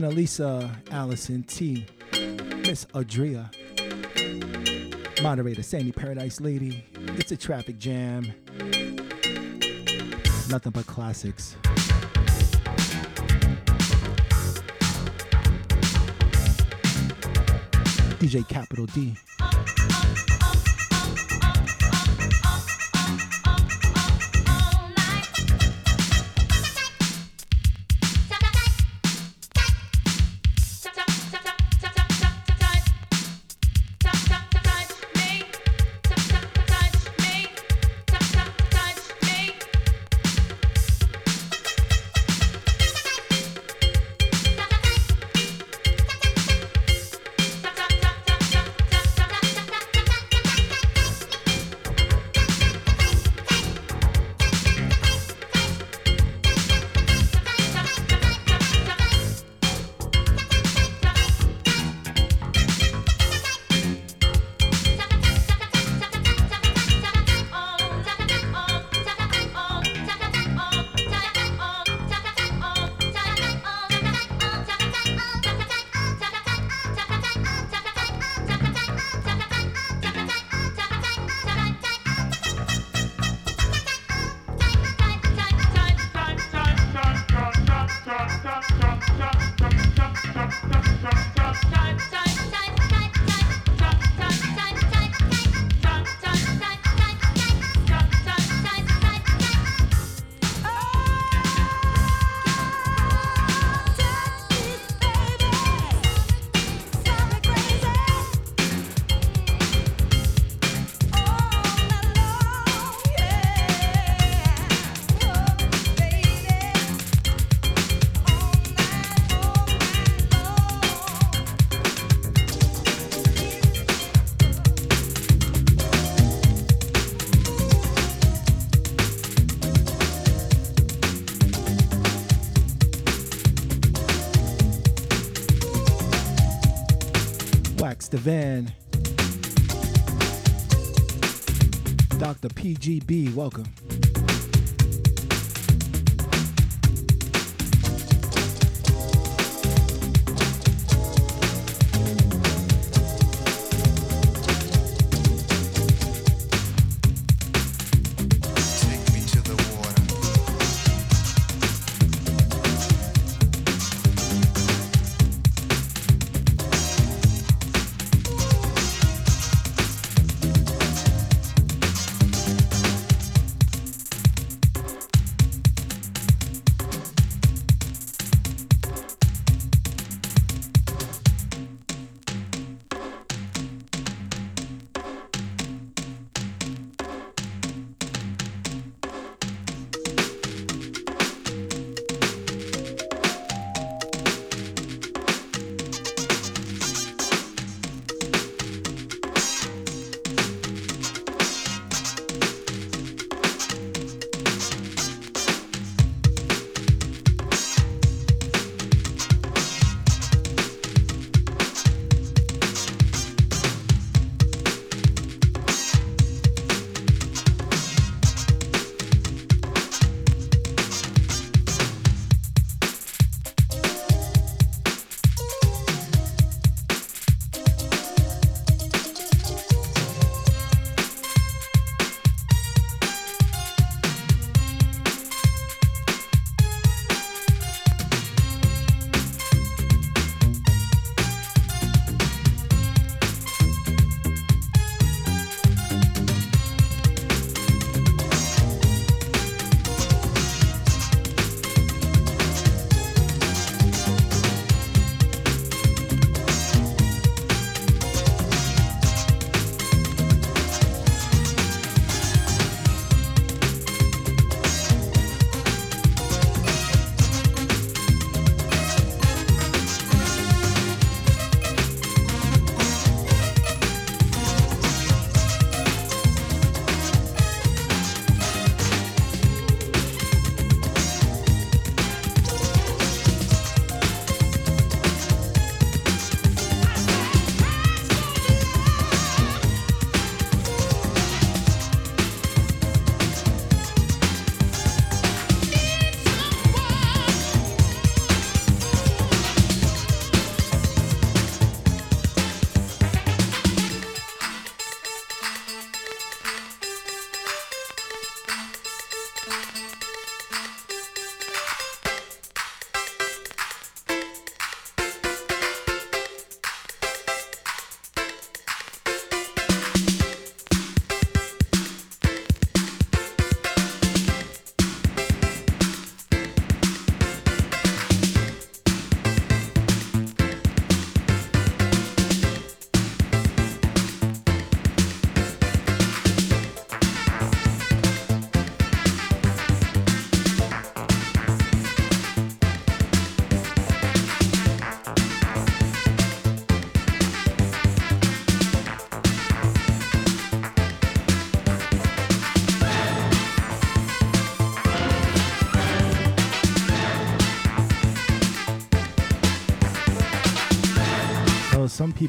Gina Lisa, Allison T, Miss Adria, moderator Sandy Paradise Lady. It's a traffic jam. Nothing but classics. DJ Capital D. Dr. PGB, welcome.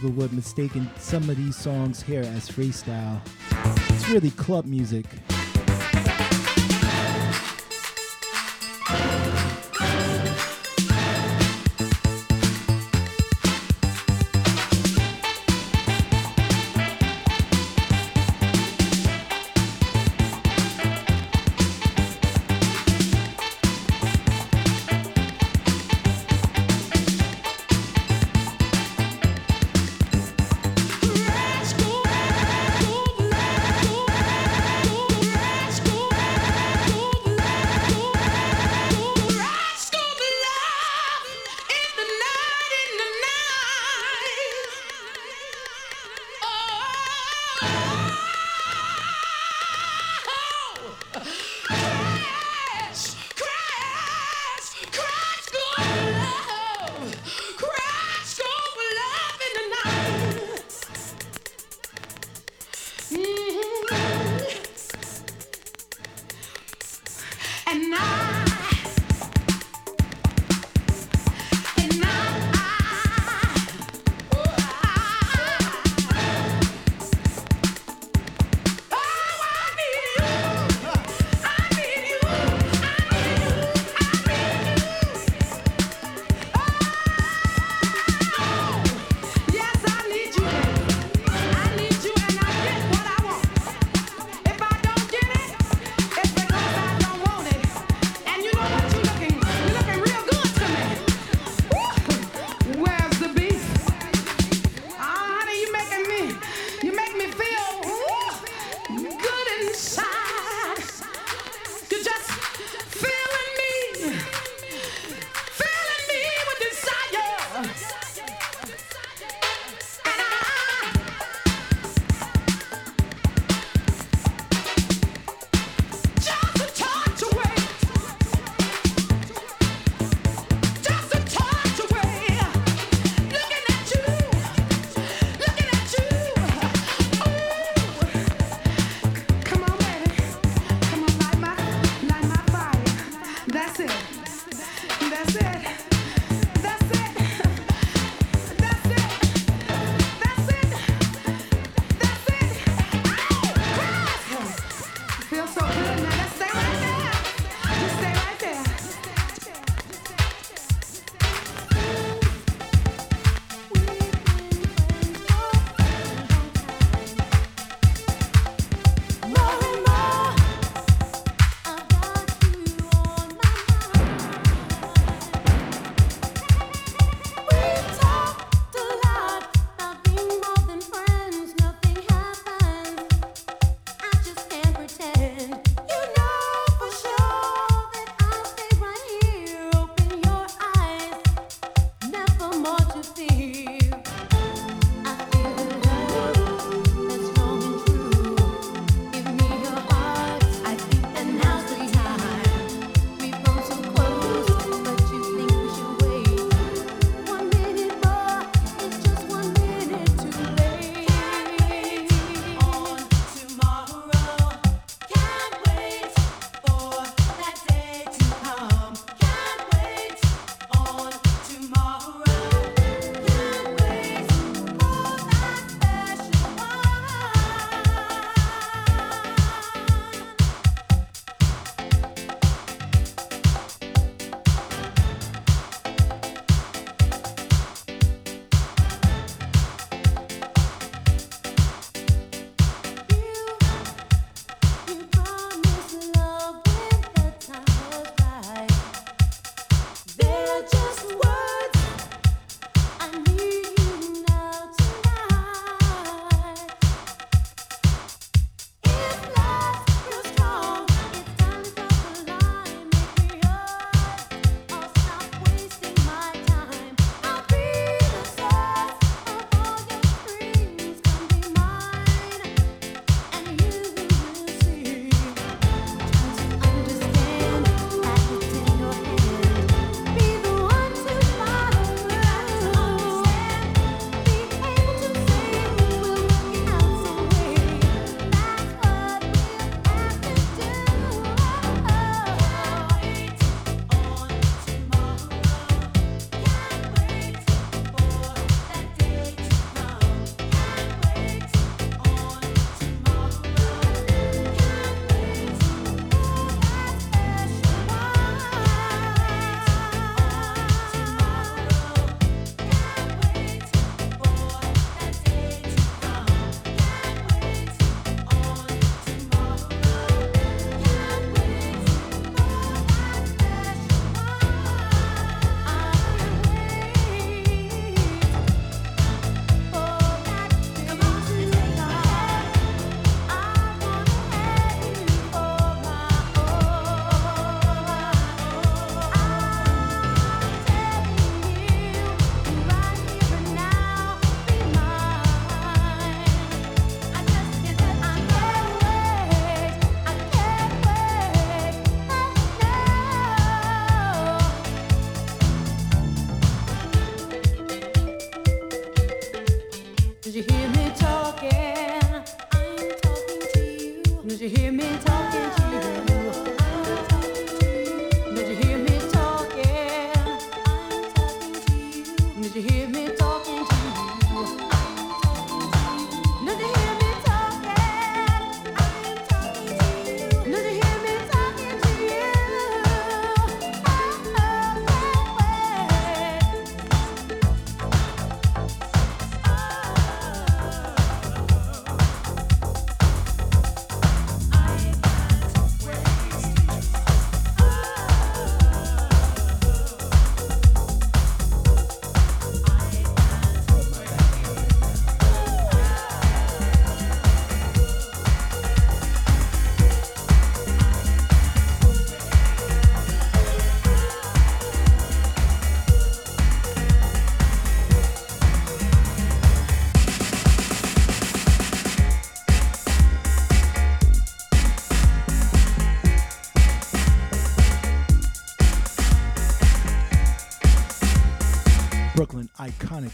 People would mistaken some of these songs here as freestyle. It's really club music.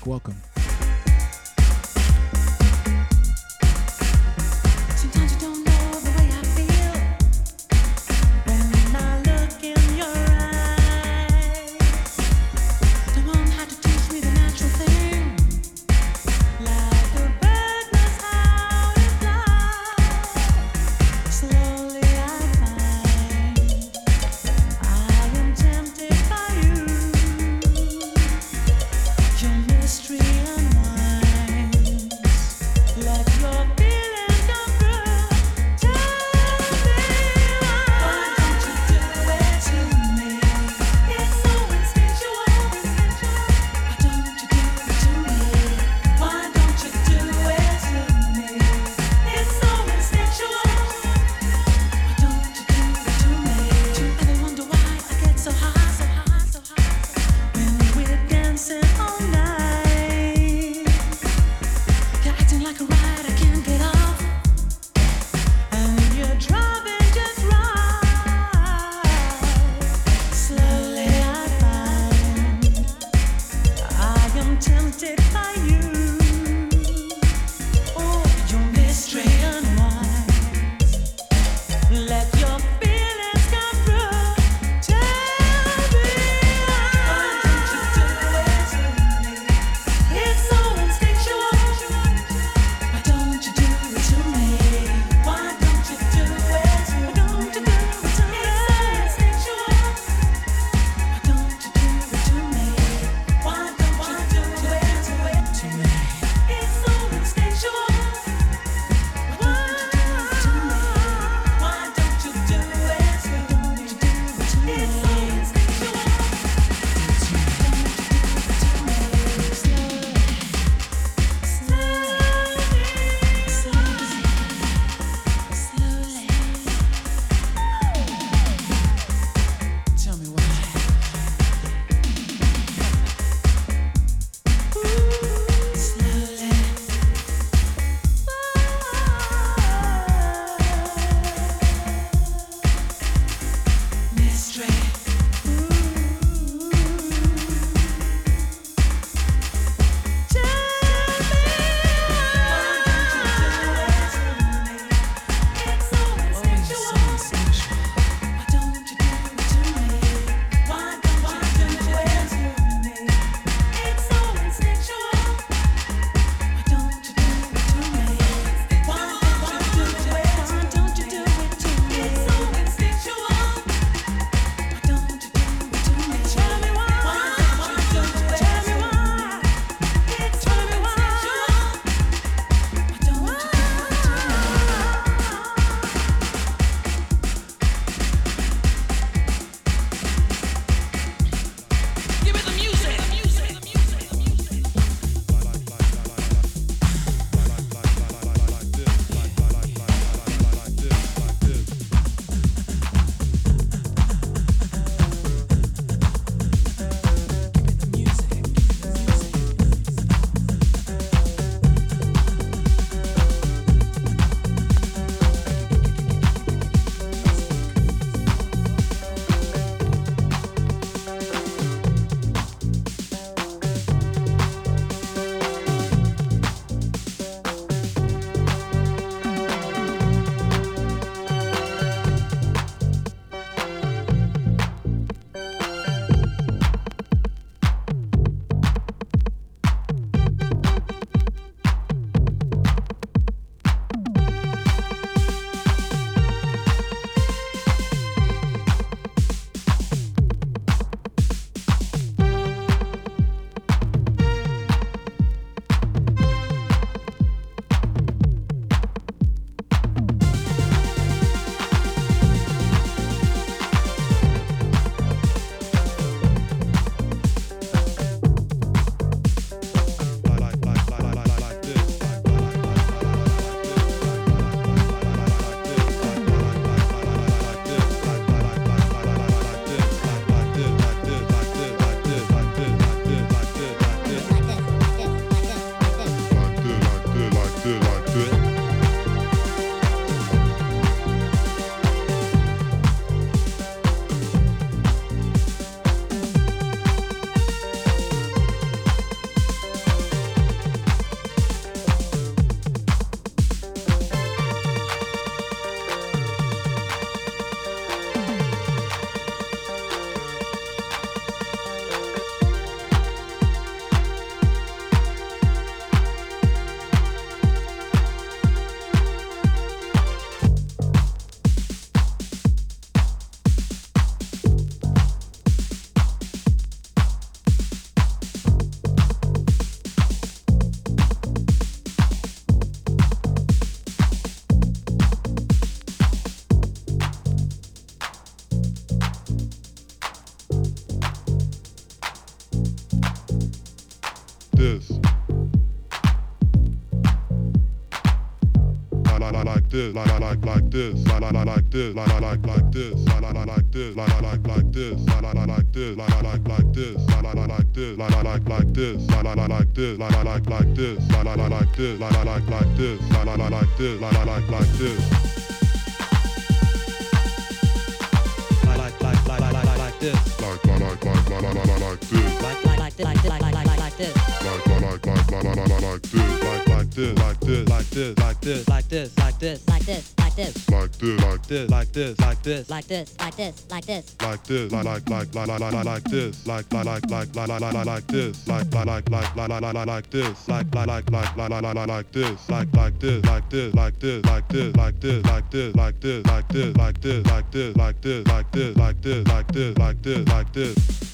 Welcome. This, like like like this, like like like this, like like like this, like like like this, like like like this, like like like this, like like like this, like like like this, like like like this, like like like this, like like like this, like like like this, like like like this, like like like this, like like like this. This, like this, like this, like this. like this, like this, like this, like this, like like like like like like like this, like like like like like like like like this, like like like like like like like like this, like like like like like like like like this, like like this, like this, like this, like this, like this, like this, like this, like this, like this, like this, like this, like this, like this, like this, like this, like this.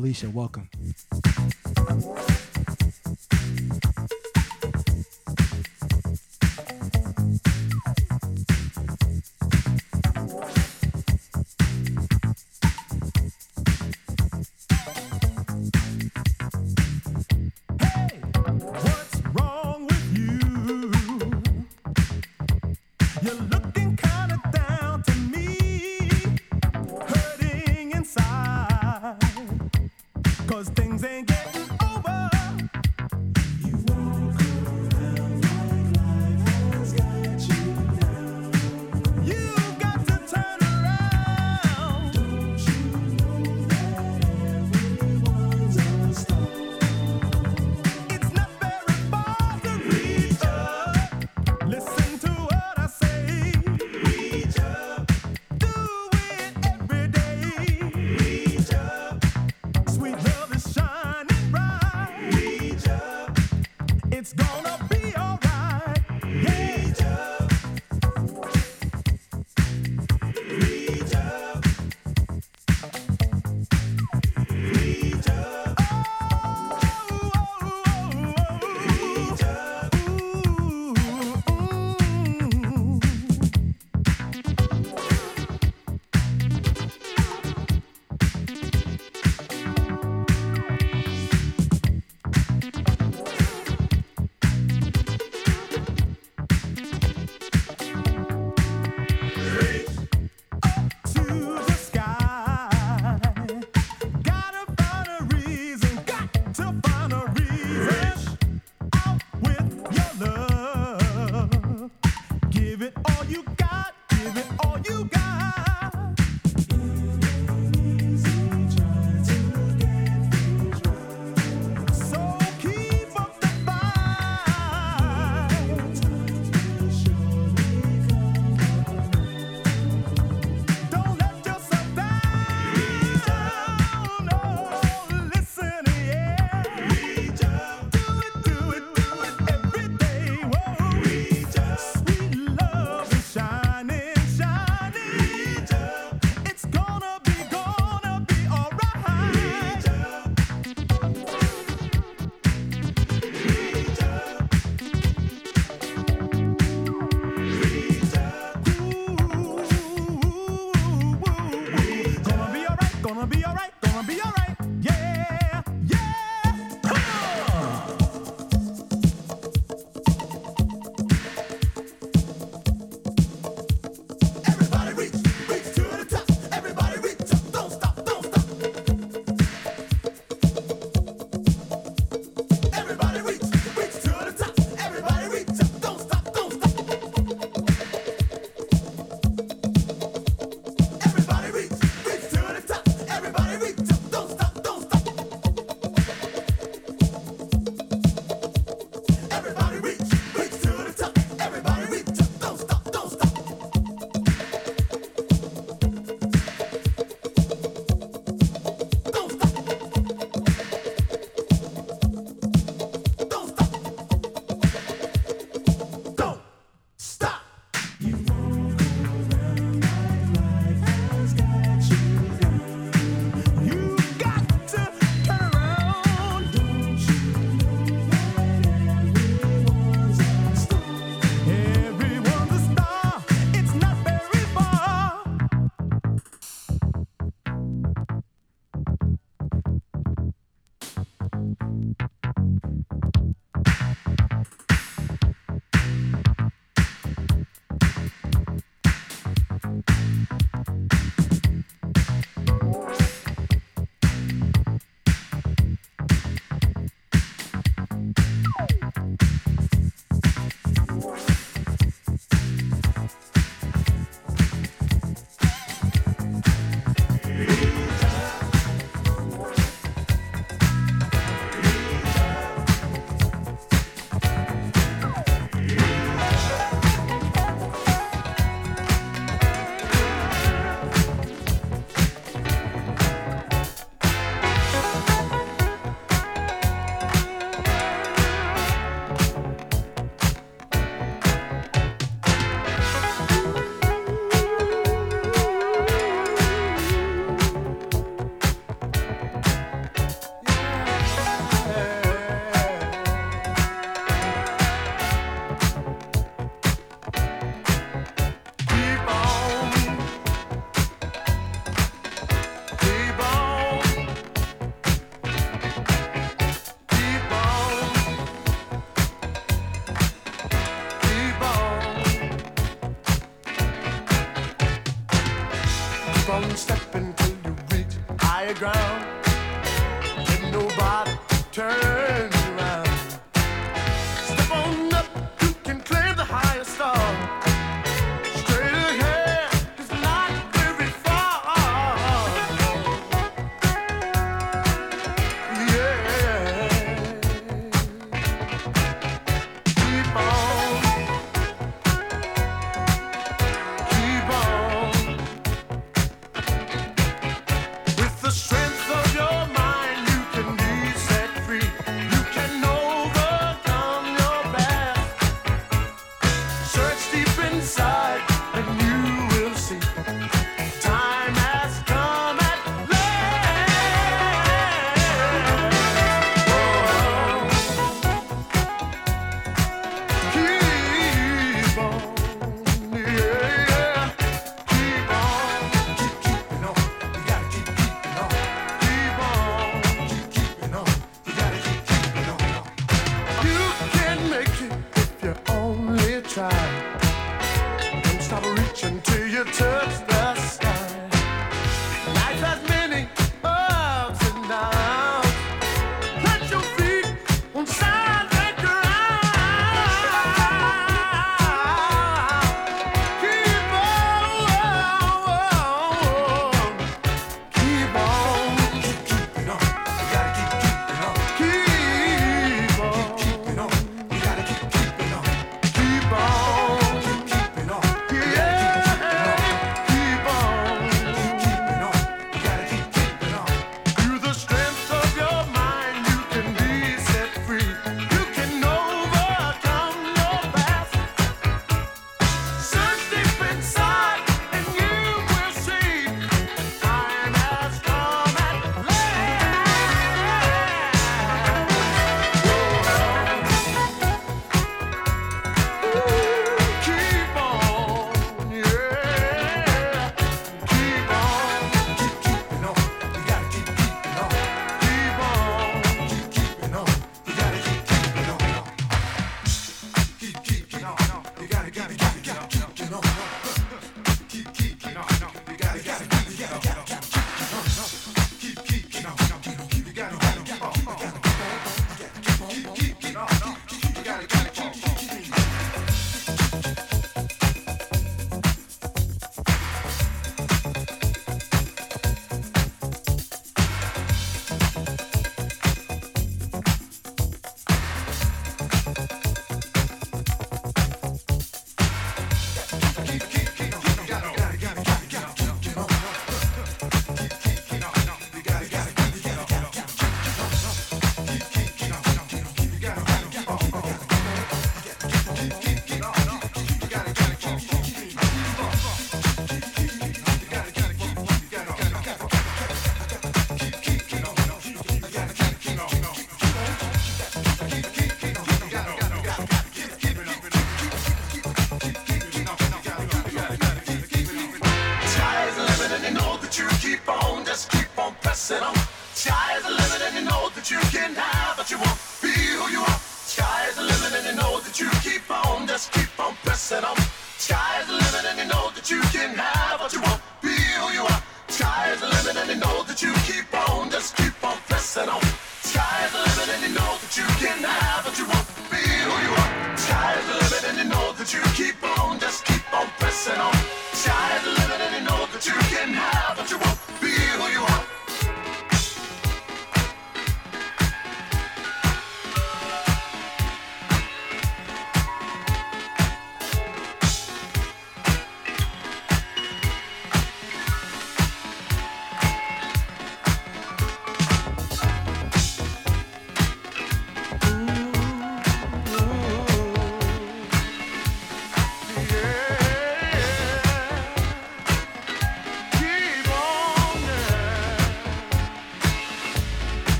Felicia, welcome.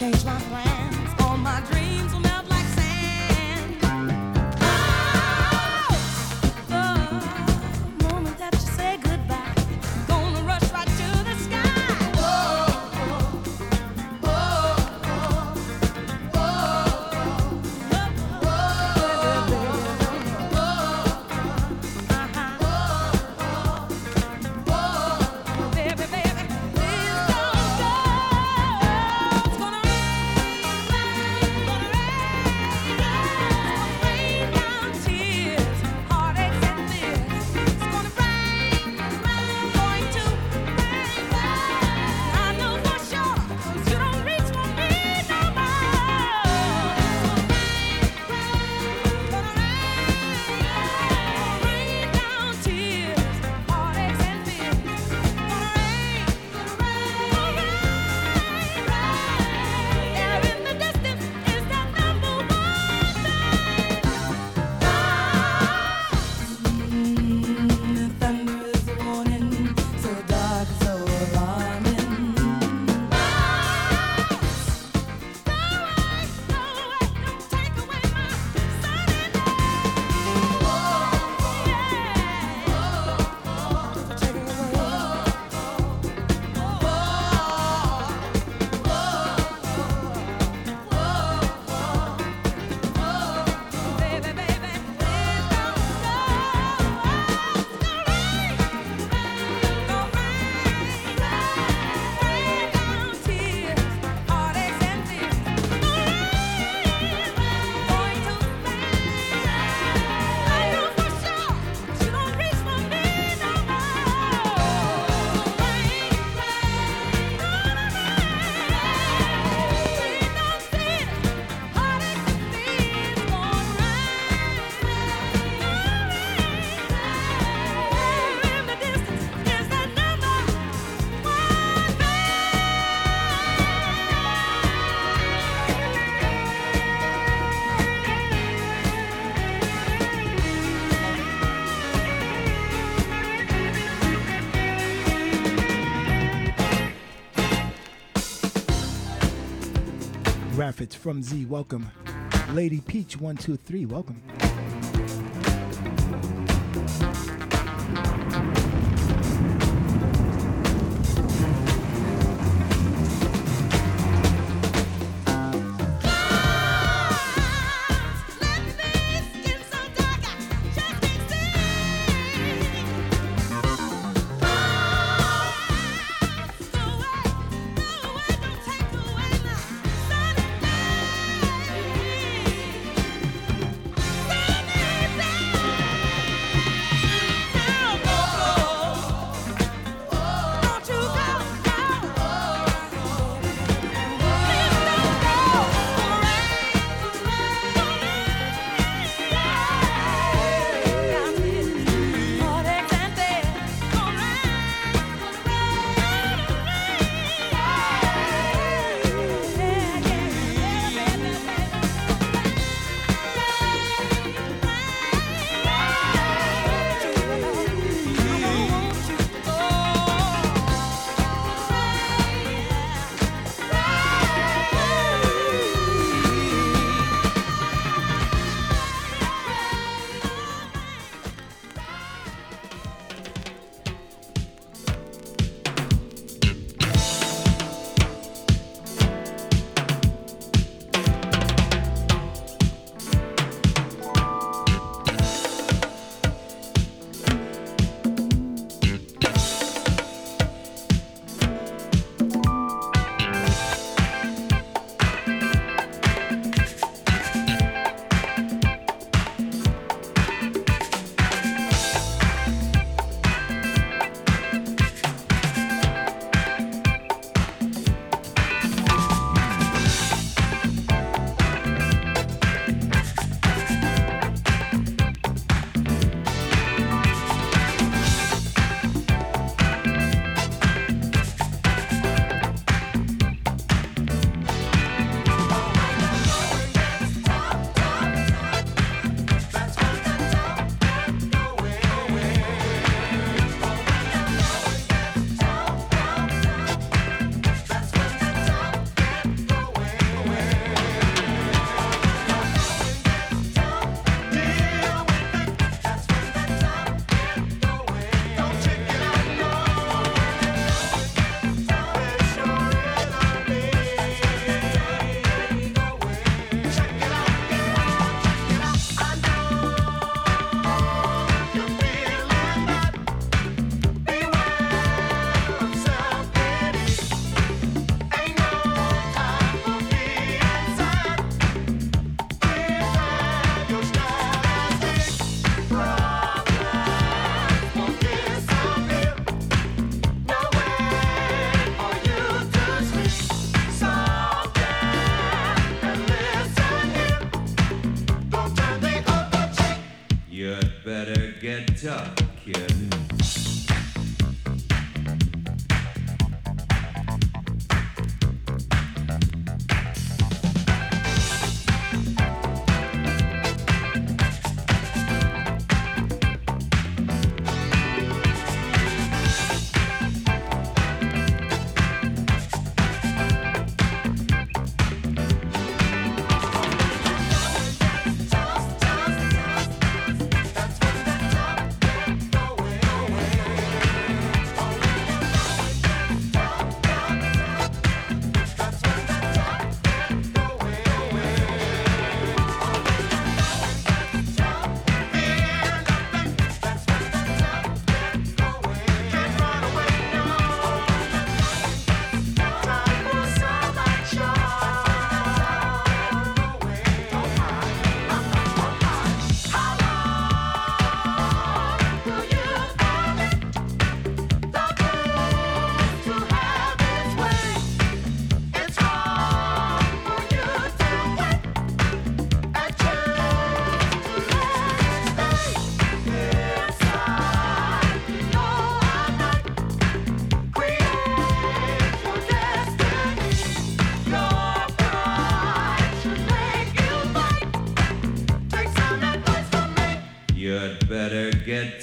Change my Raffits from Z, welcome. Lady Peach, one, two, three, welcome. Get tough, kid.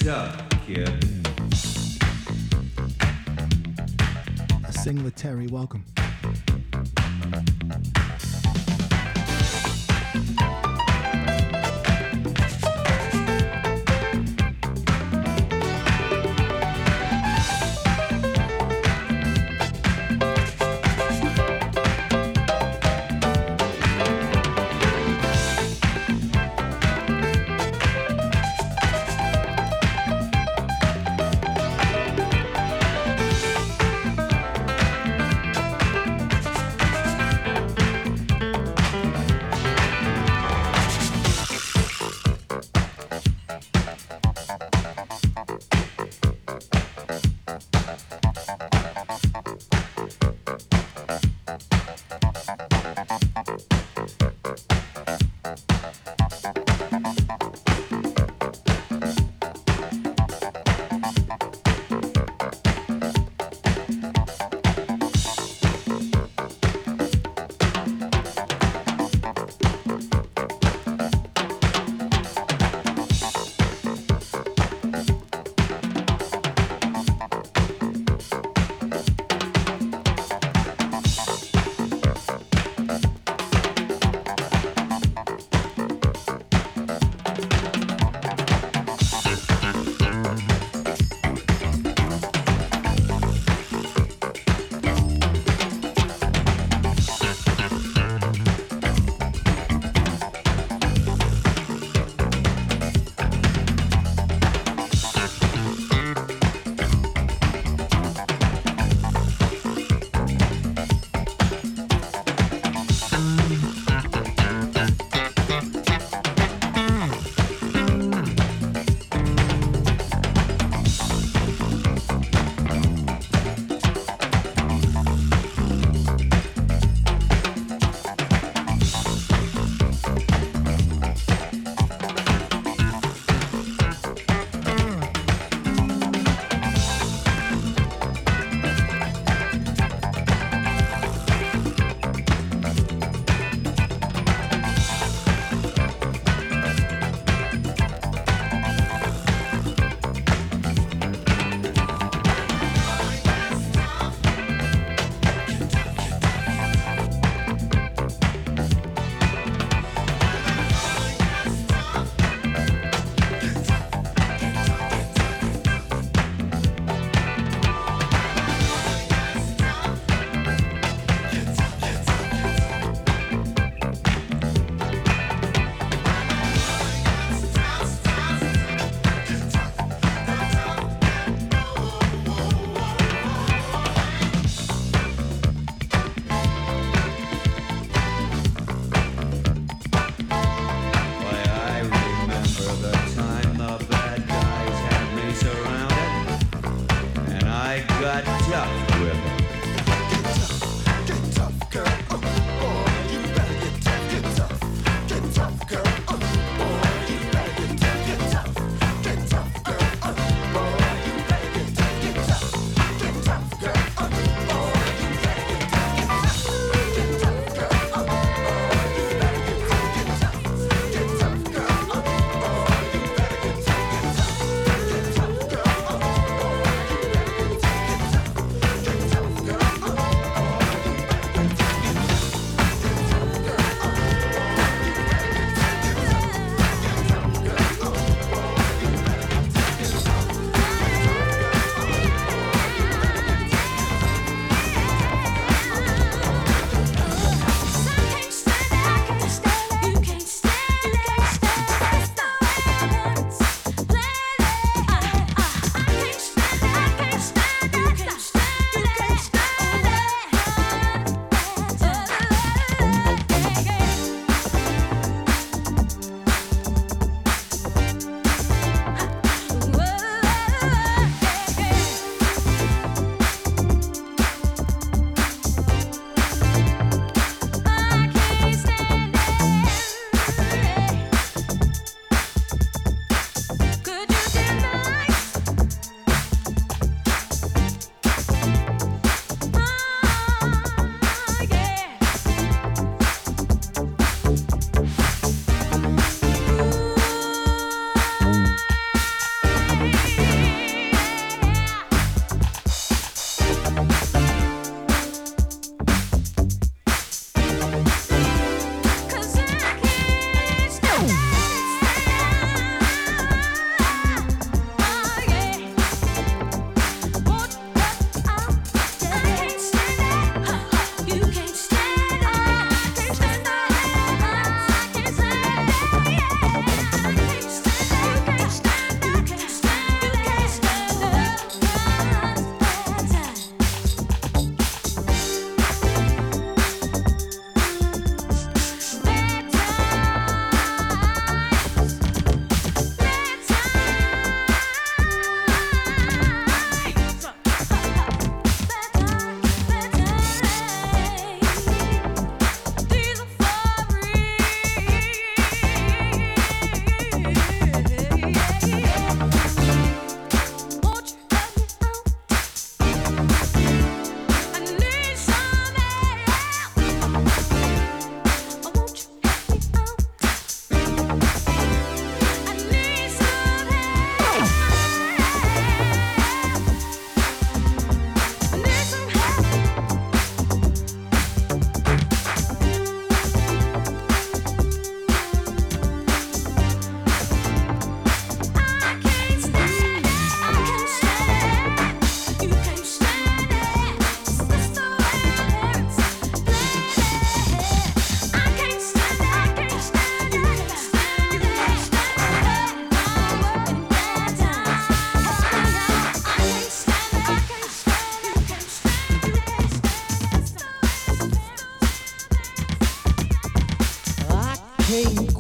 Tough, kid. A singlet Terry, welcome.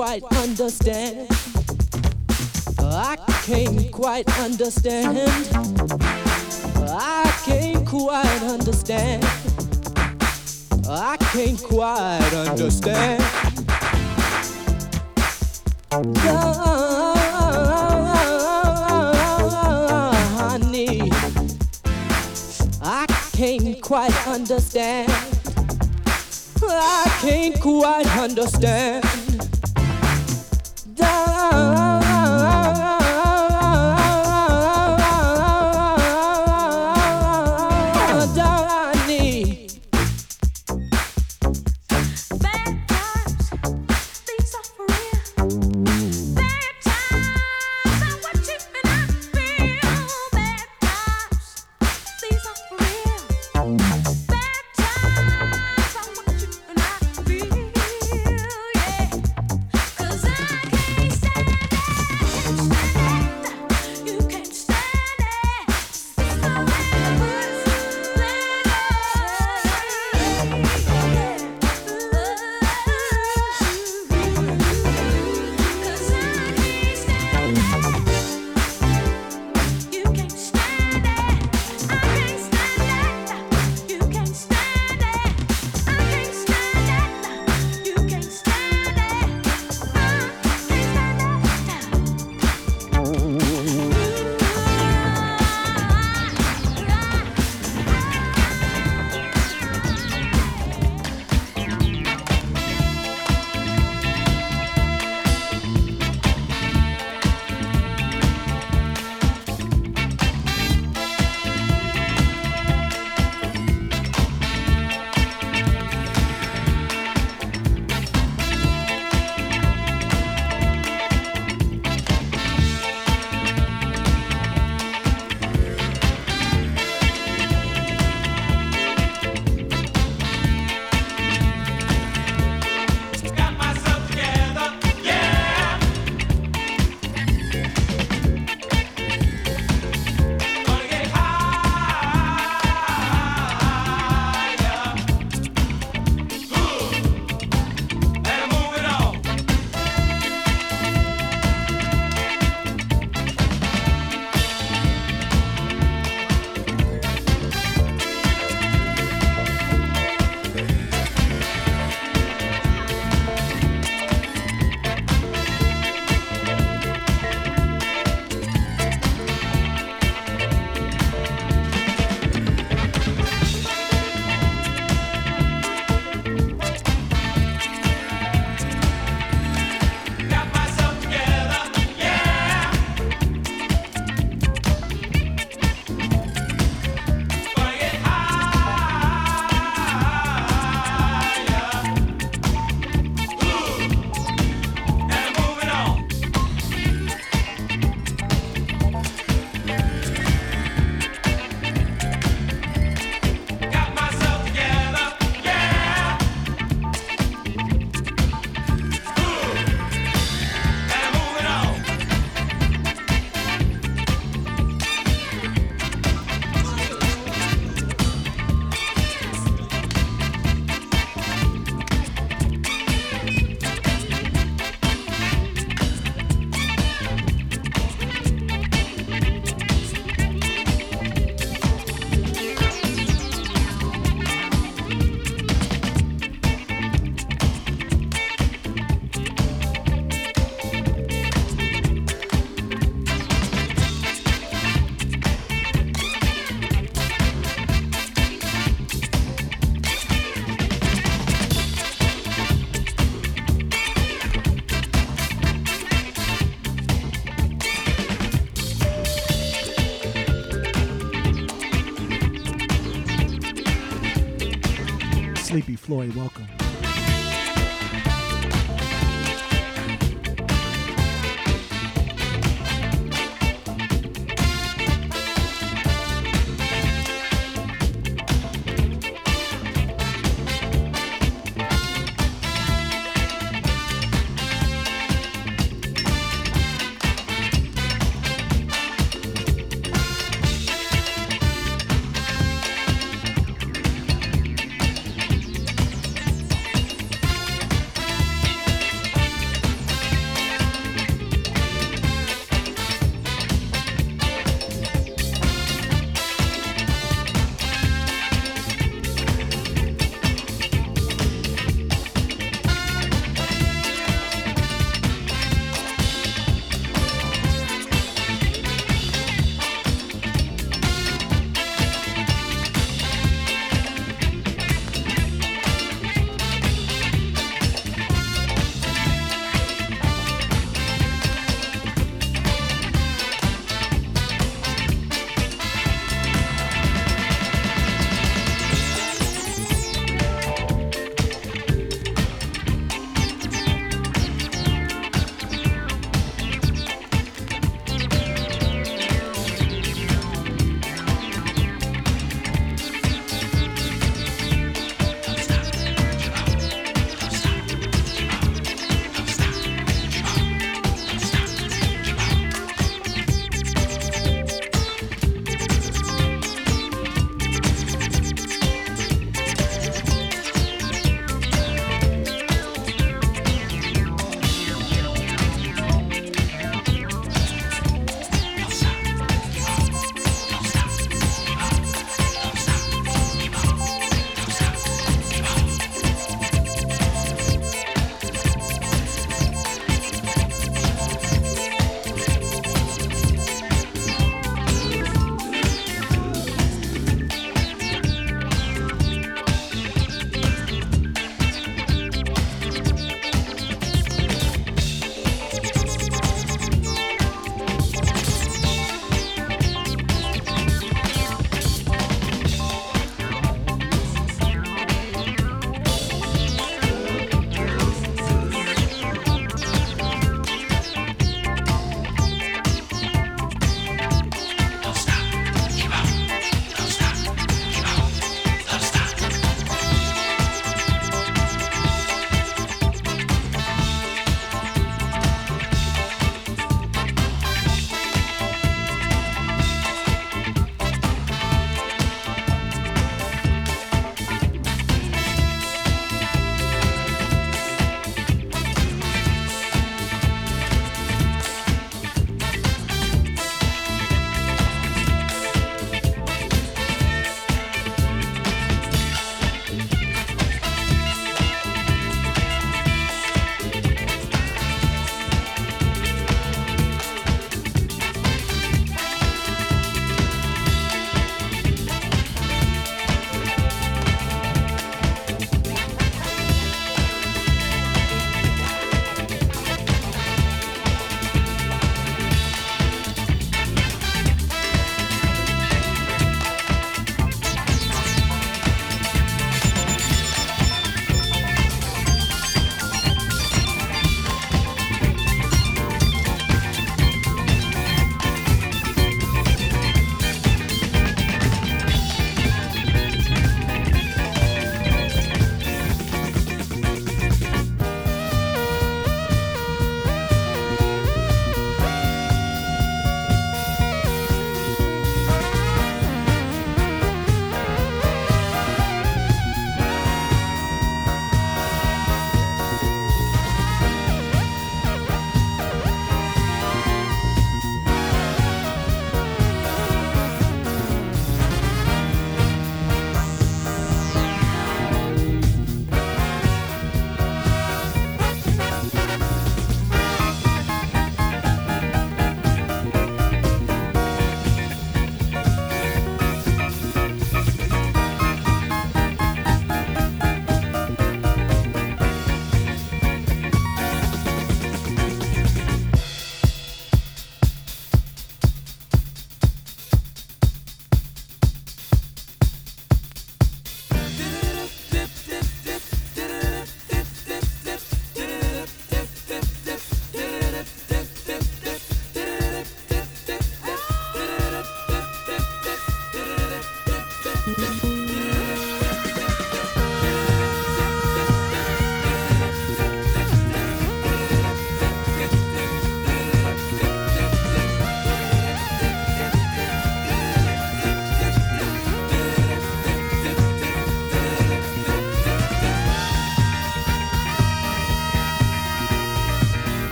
Quite understand. I can't quite understand. I can't quite understand. I can't quite understand. Oh, honey, I can't quite understand. I can't quite understand. Floyd, welcome.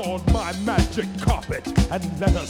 Aboard my magic carpet and let us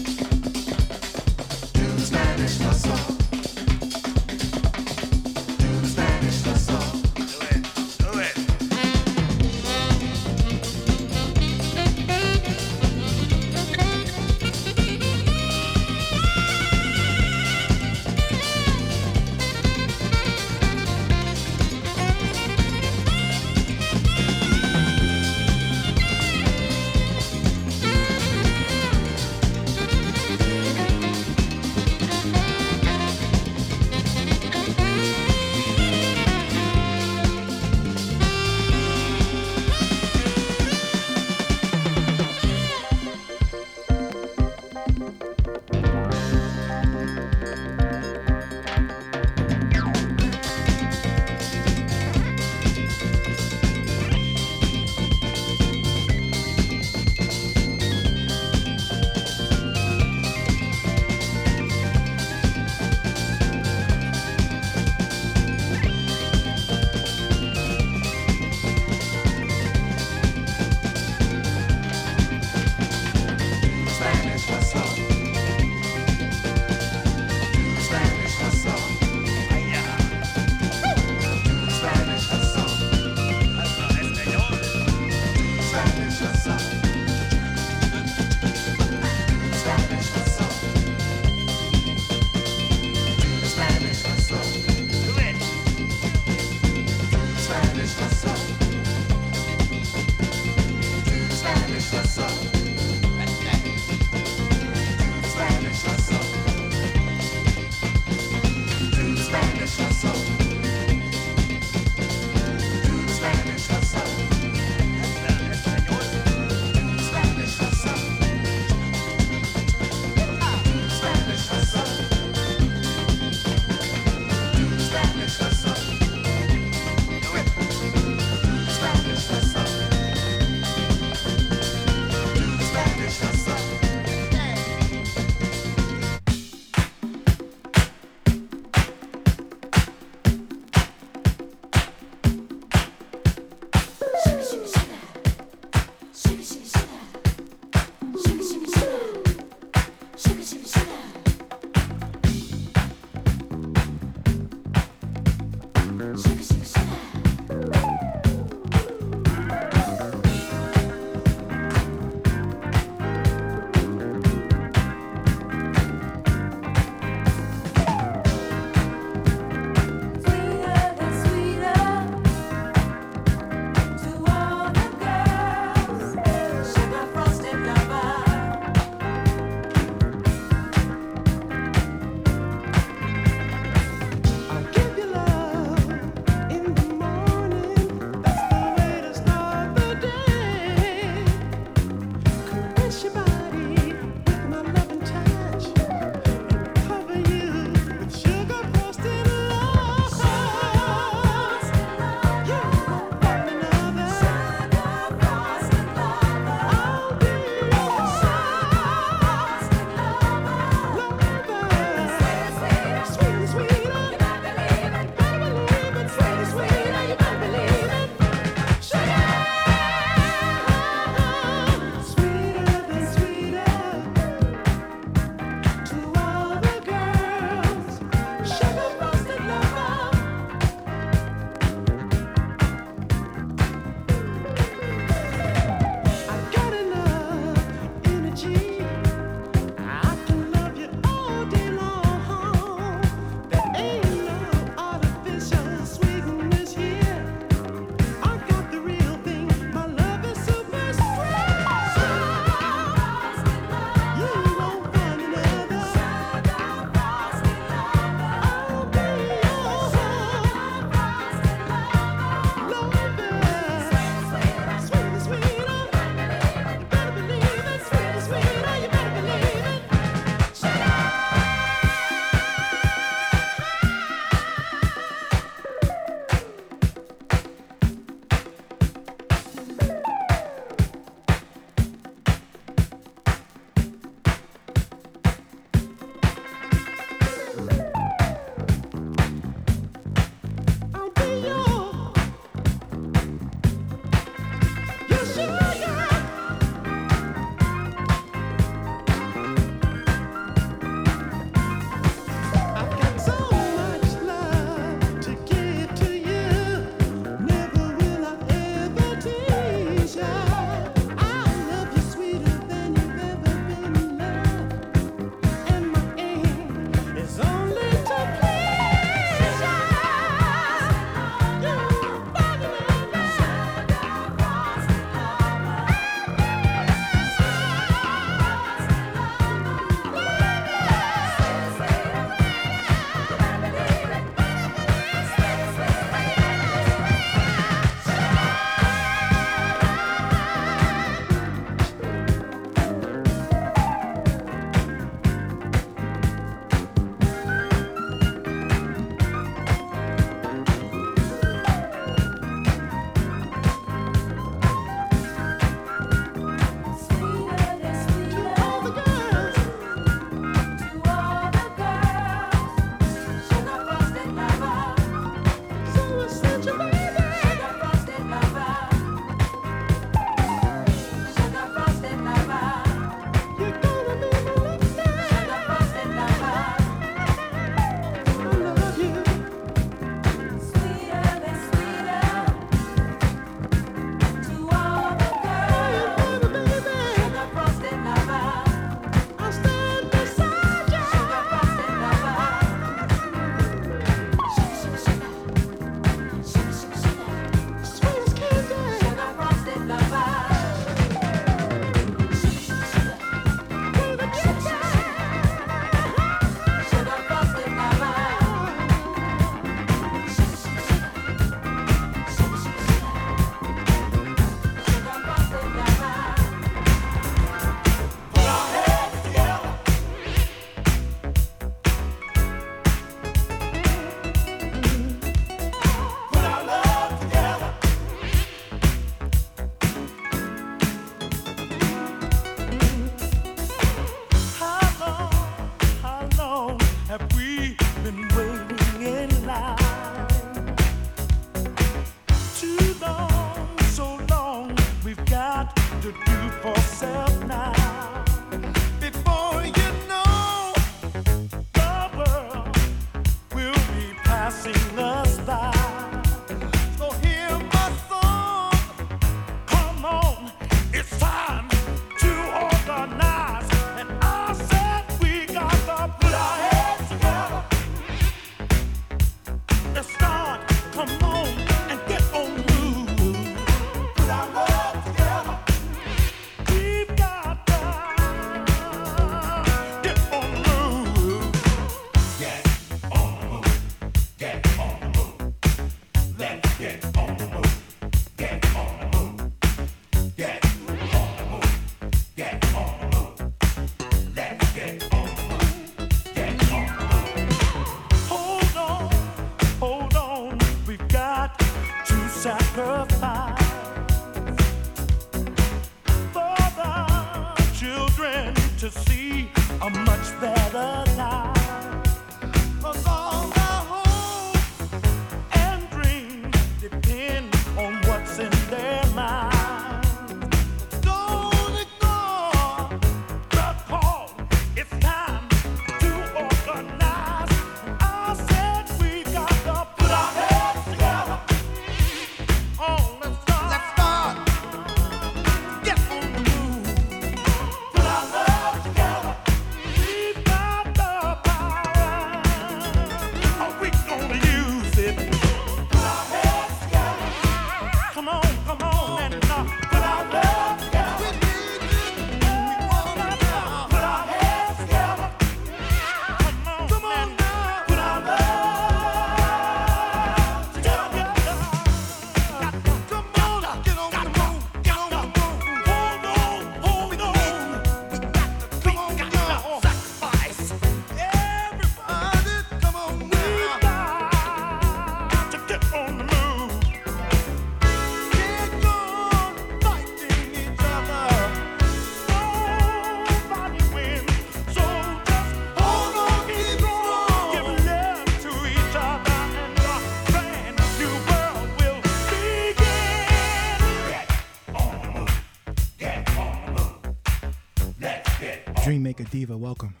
welcome.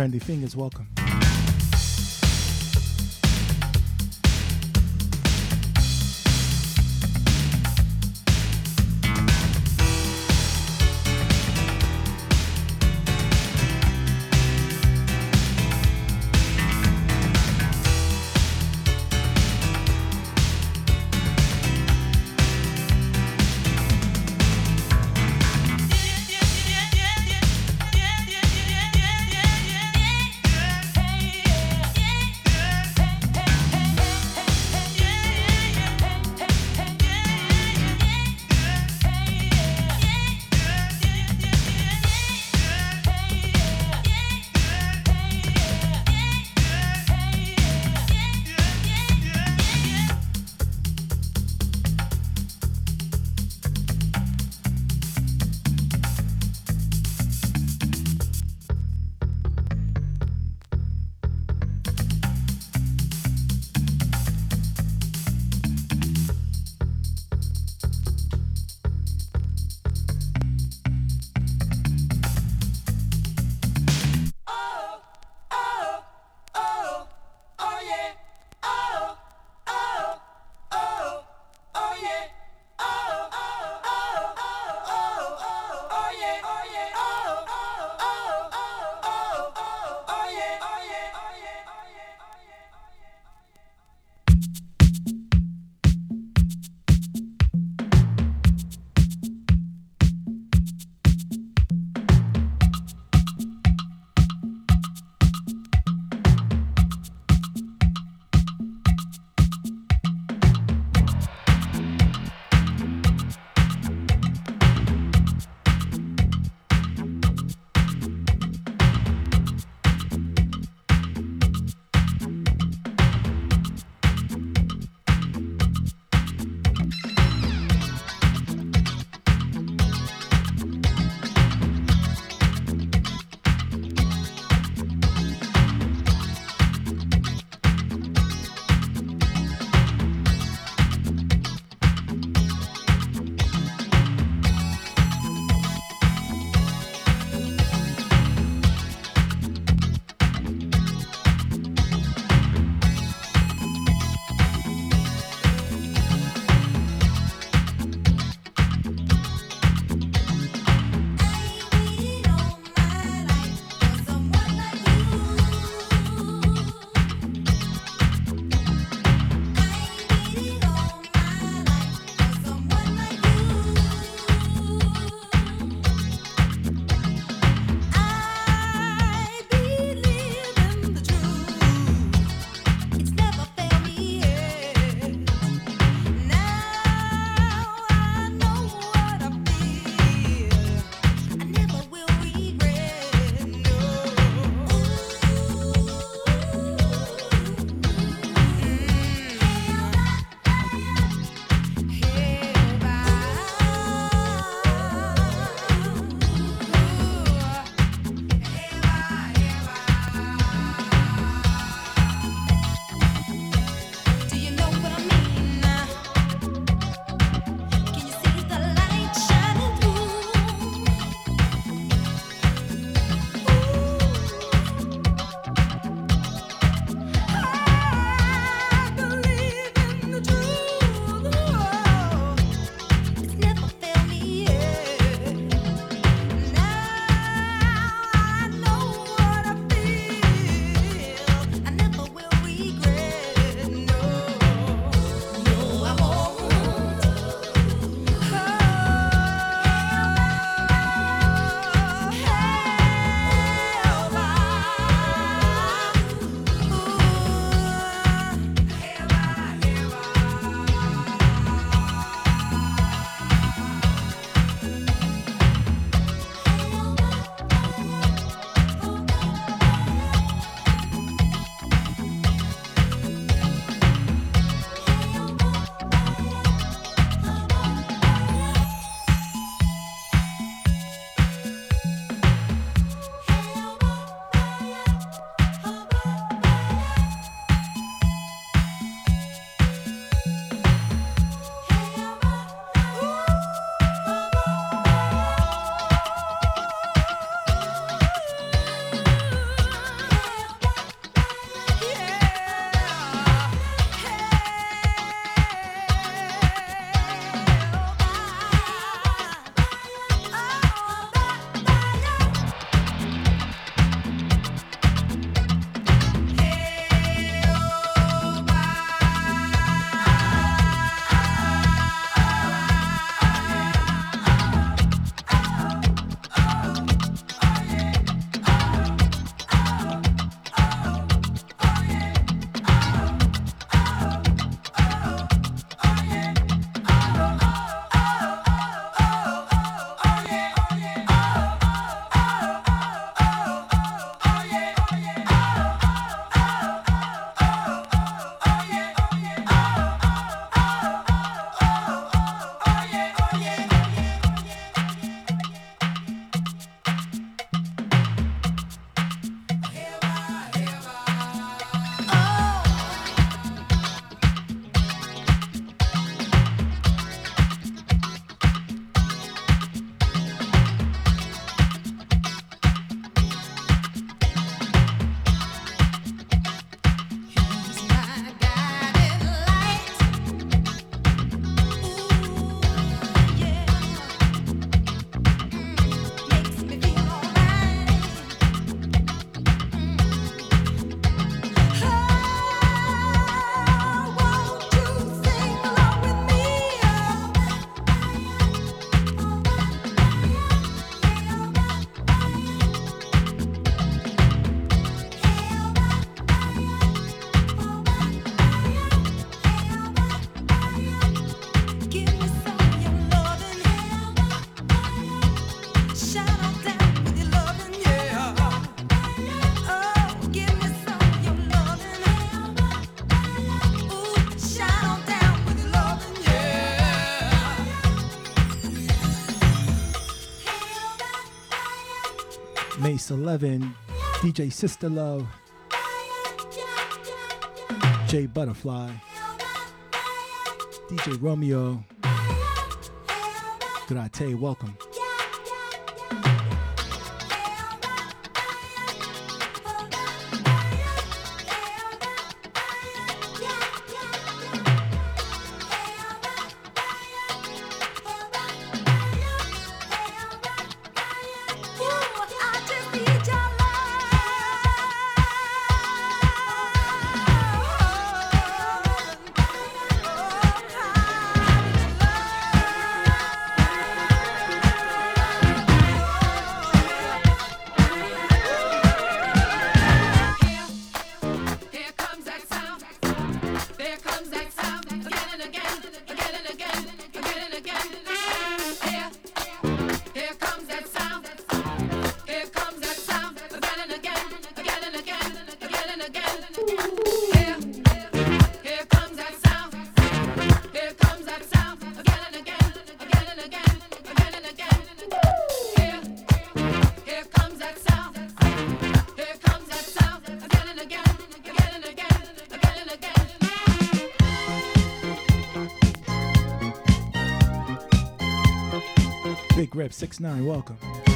Brandy Fingers, welcome. 11, DJ Sister Love, J Butterfly, DJ Romeo, Grate, welcome. Six Nine. Welcome.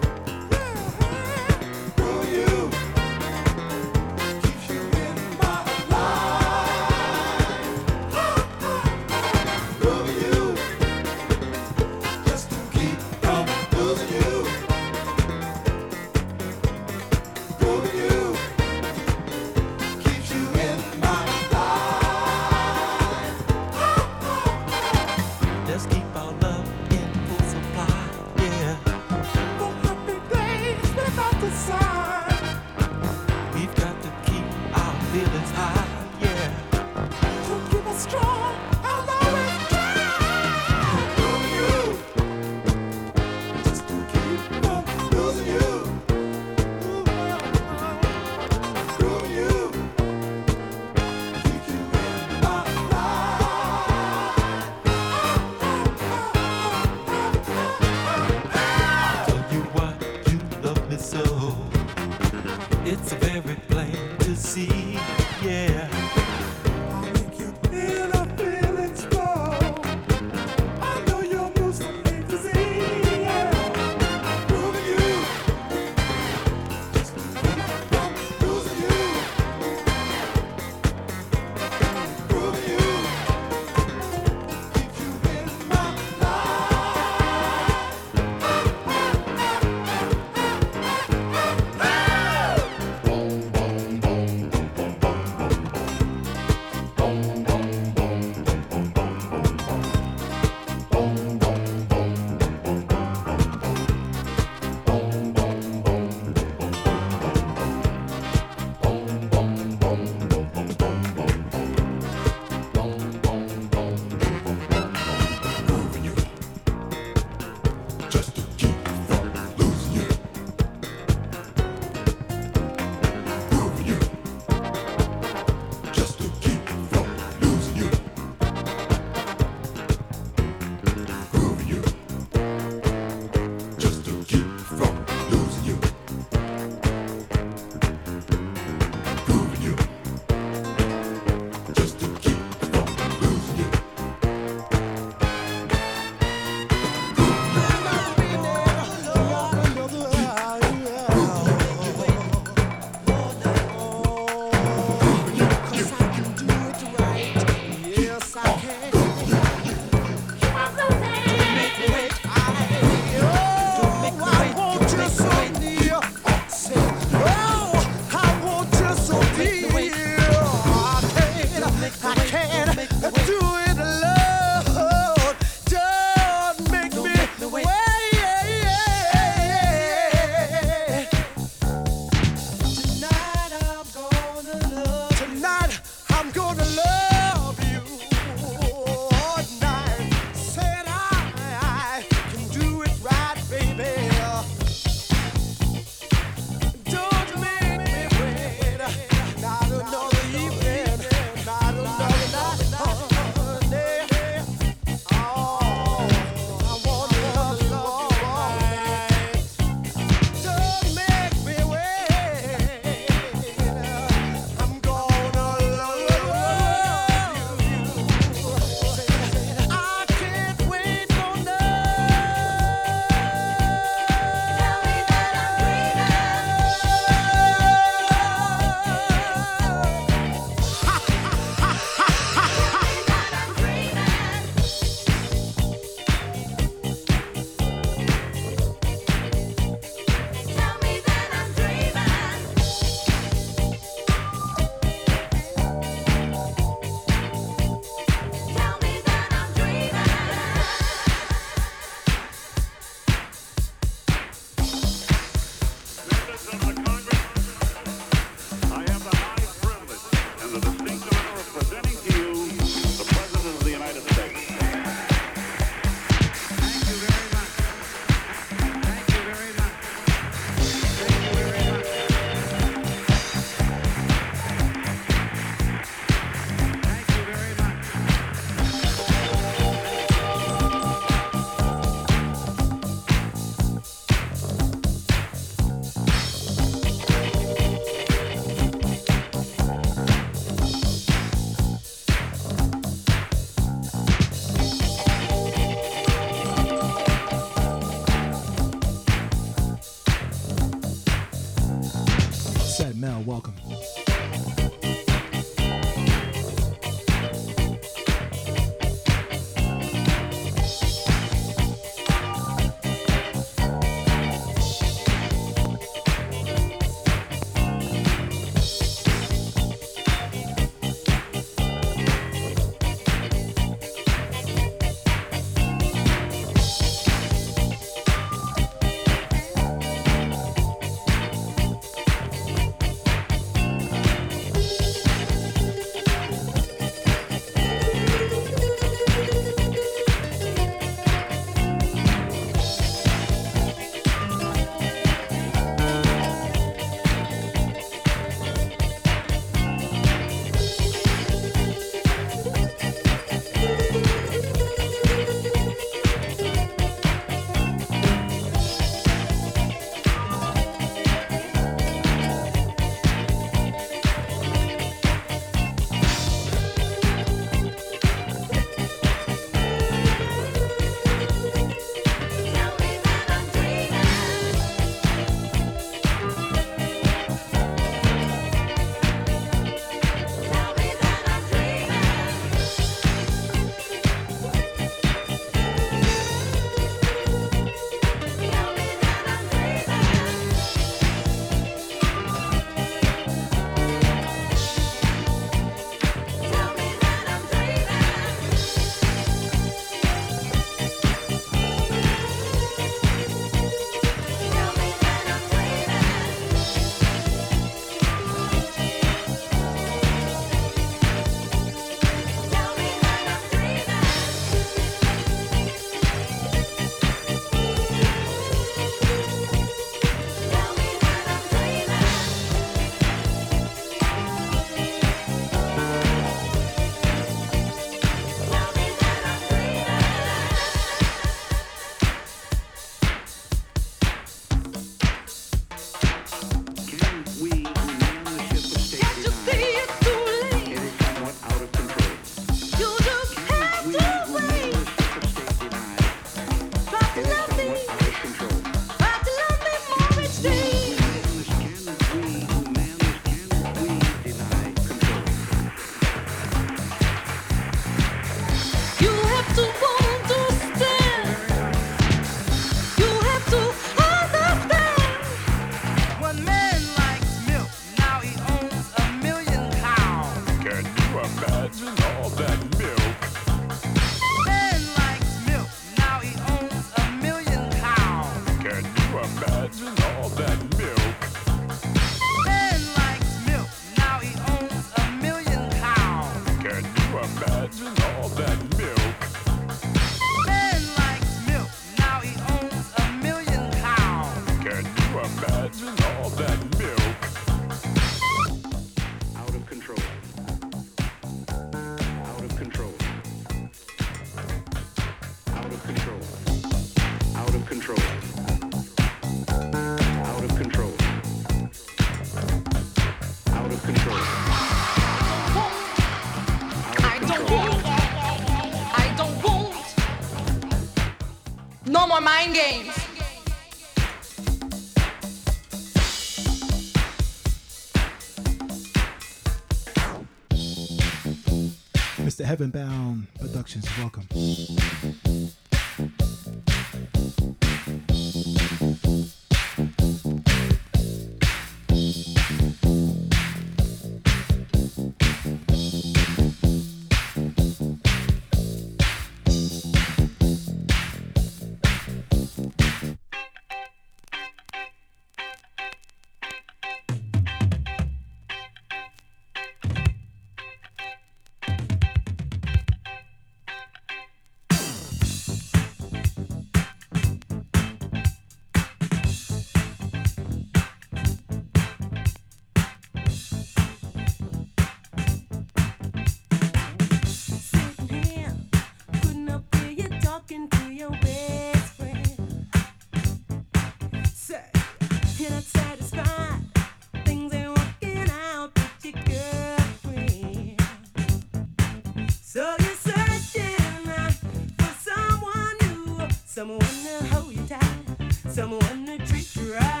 Someone to hold you tight, someone to treat you right.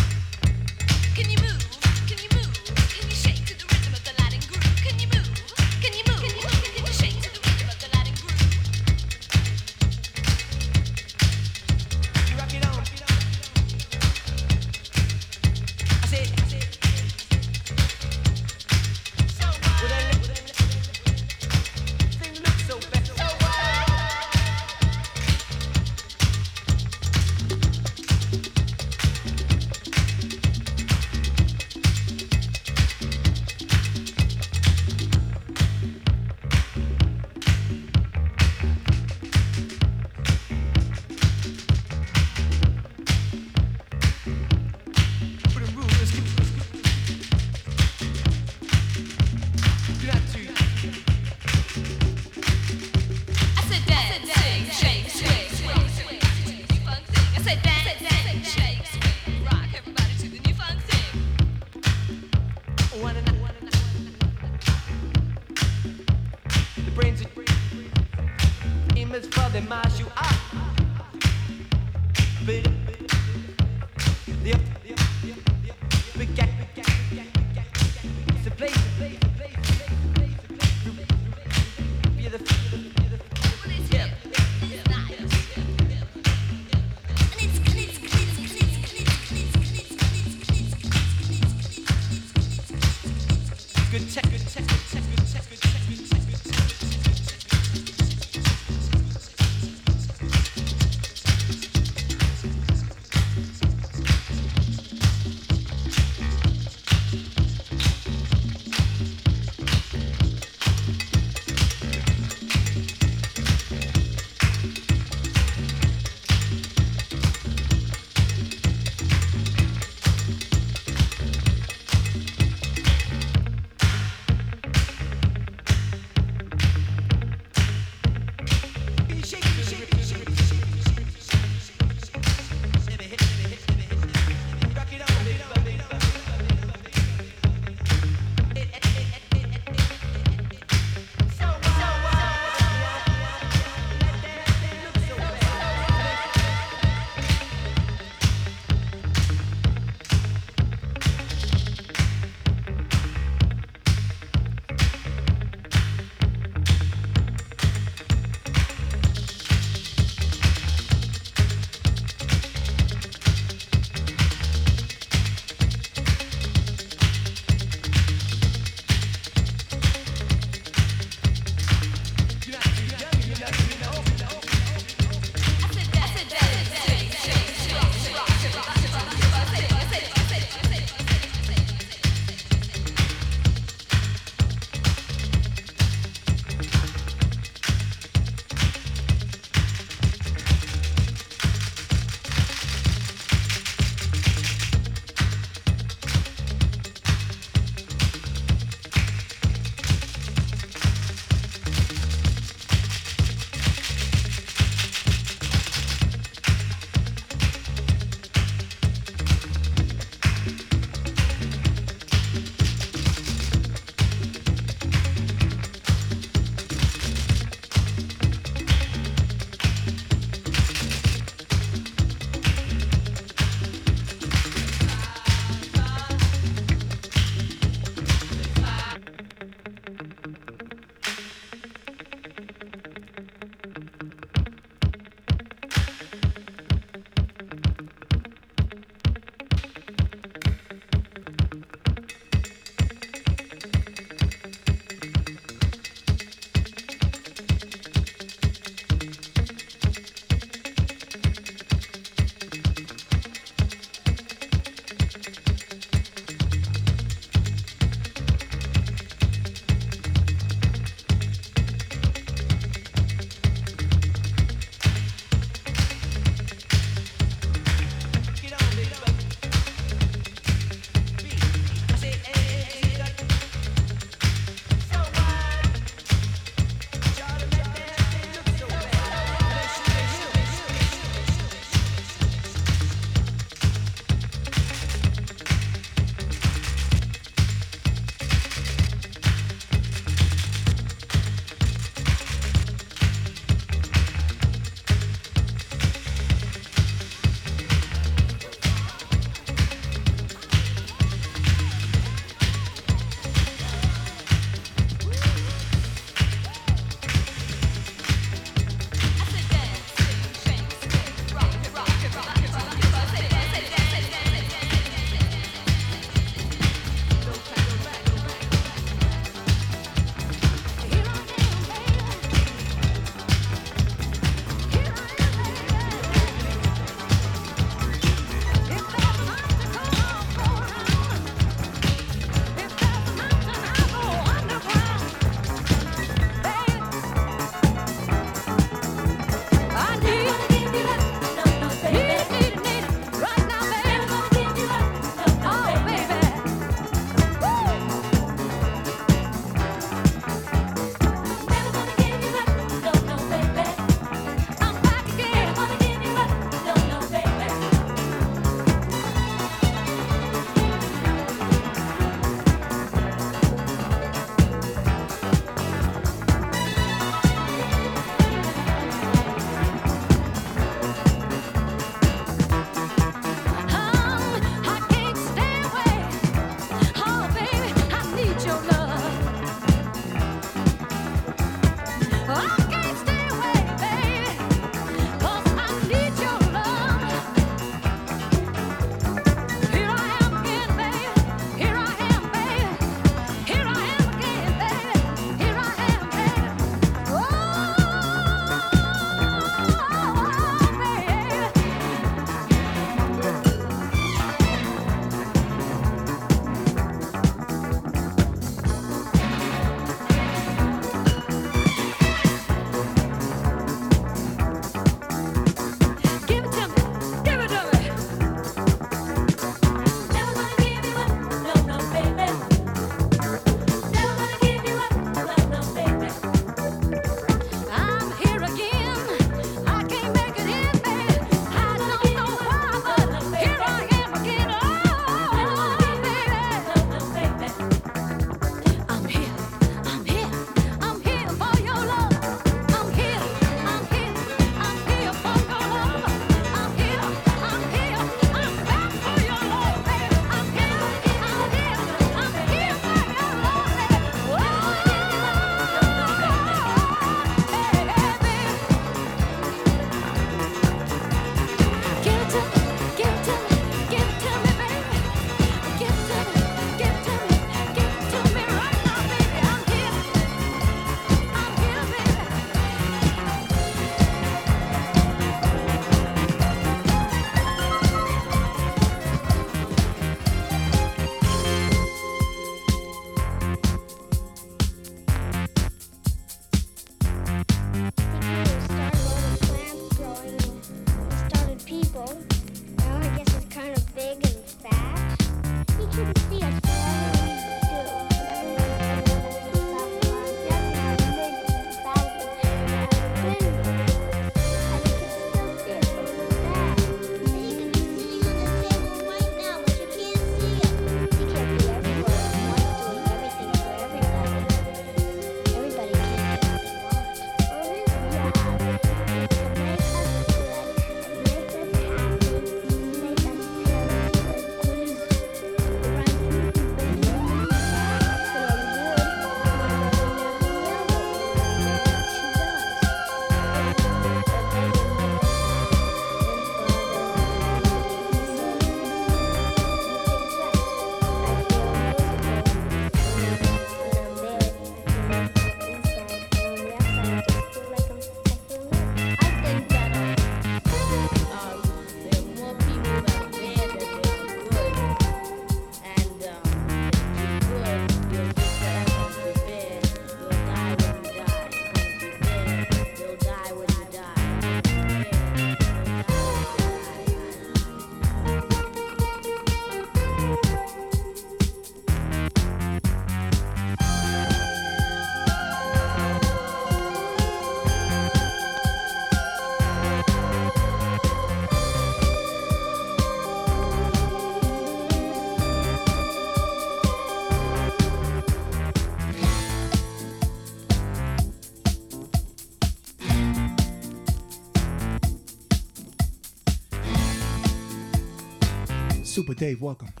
Super Dave, welcome.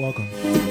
Welcome.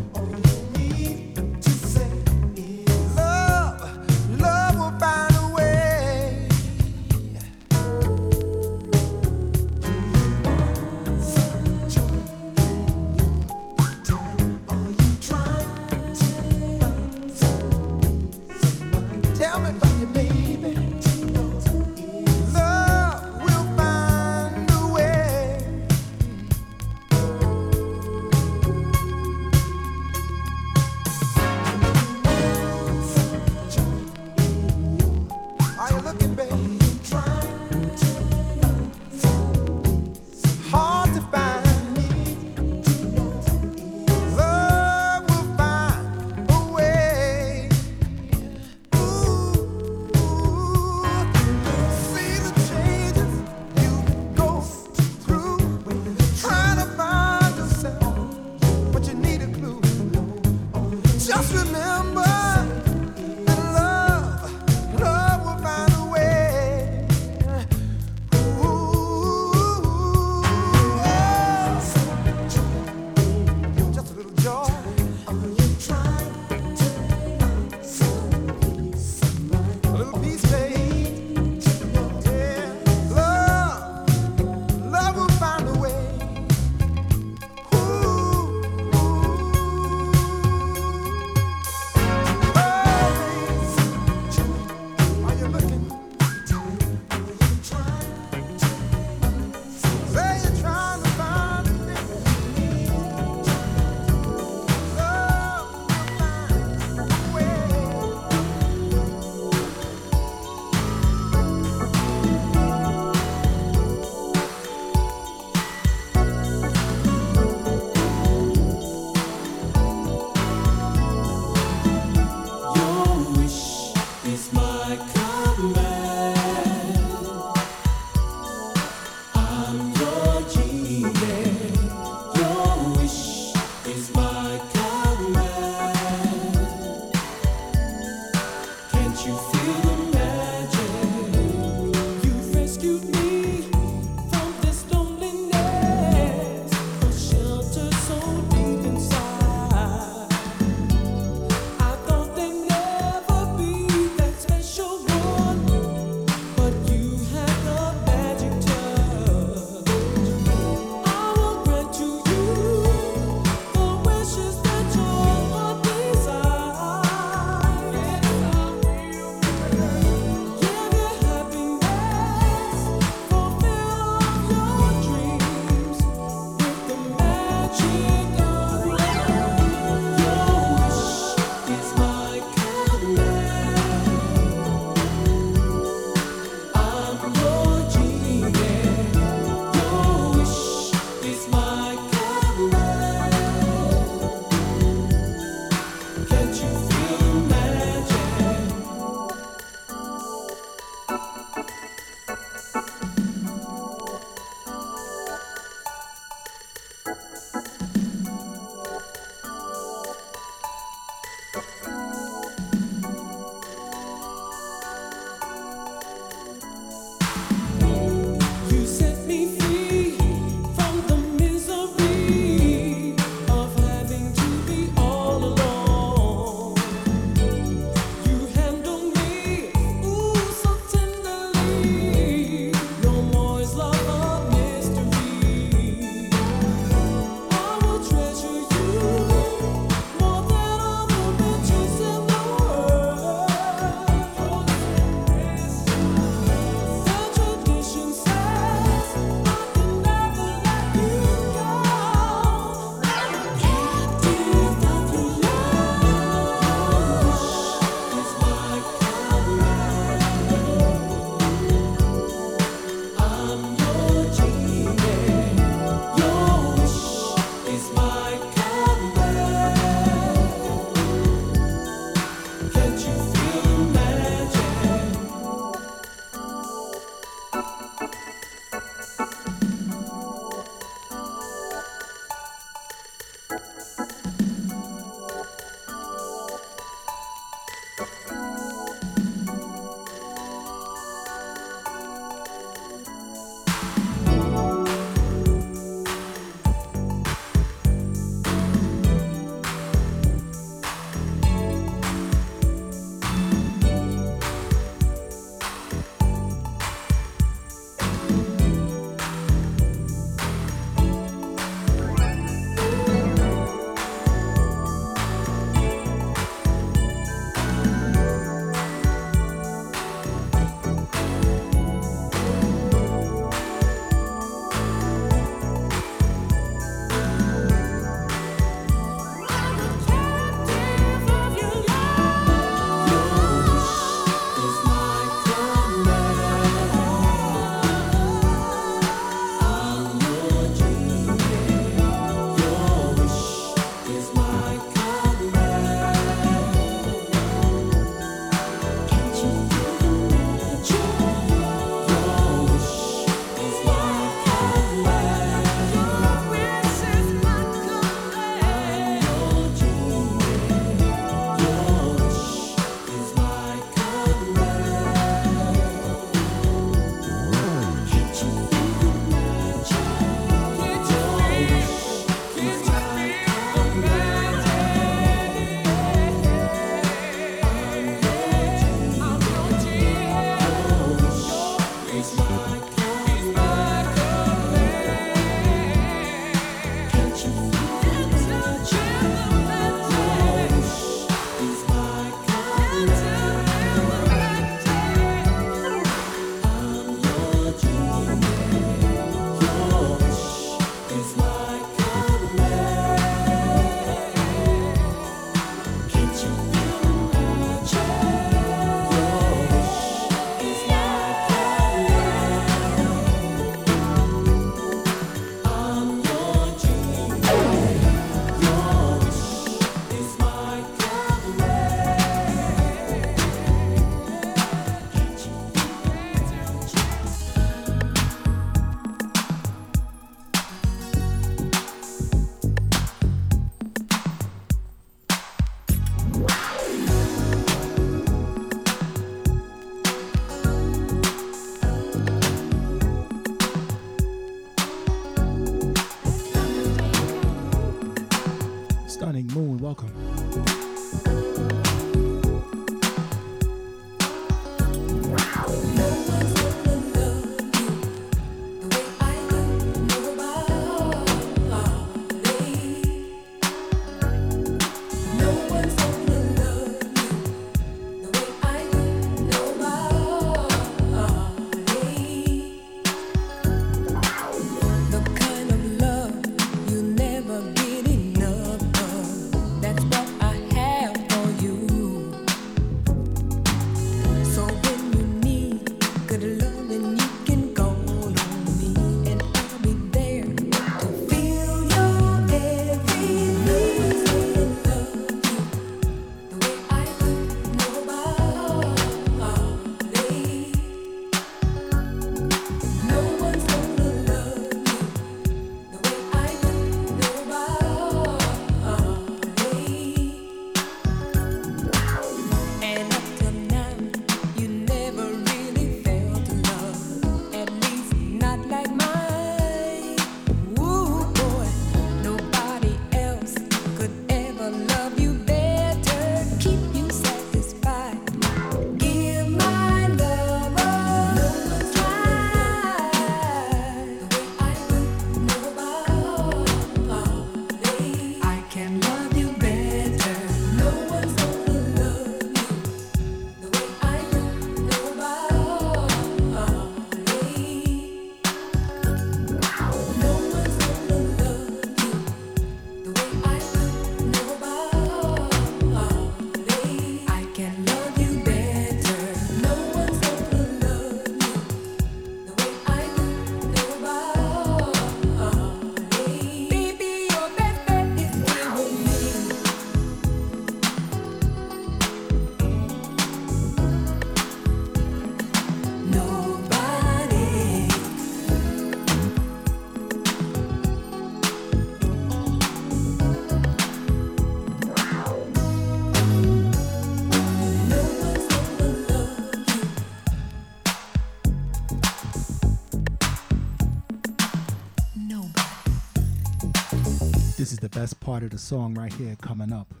Best part of the song right here coming up.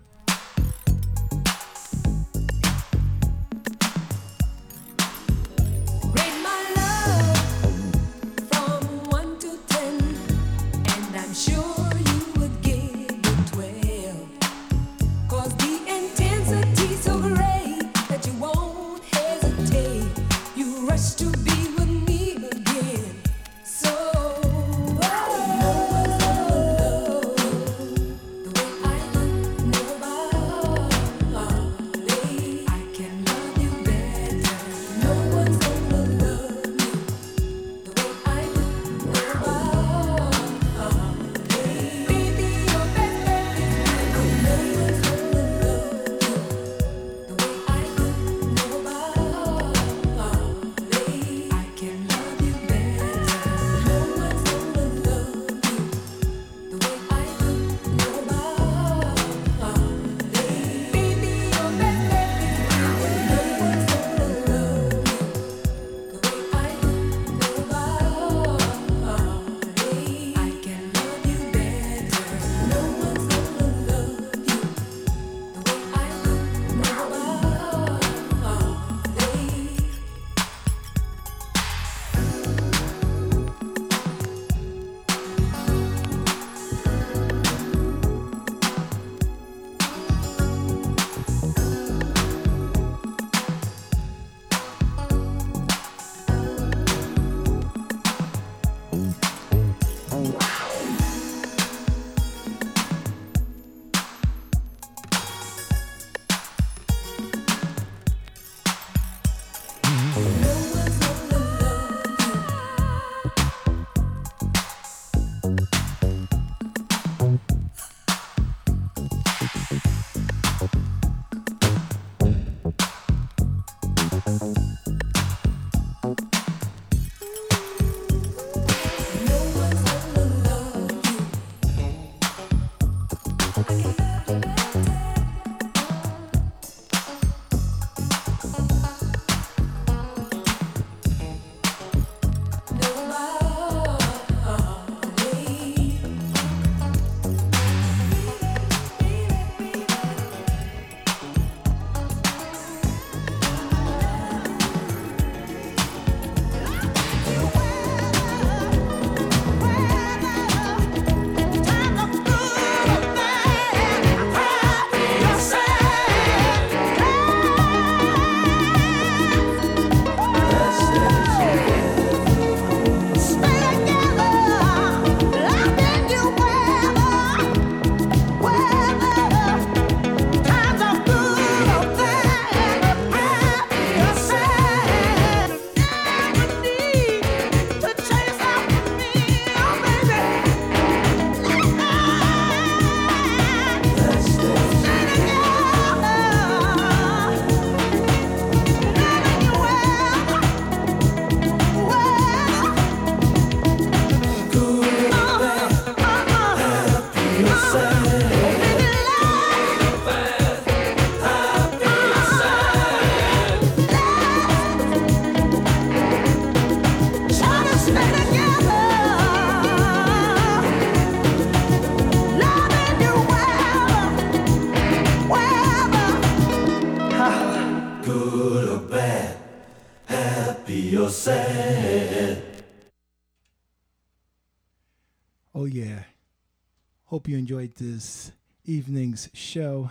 You enjoyed this evening's show.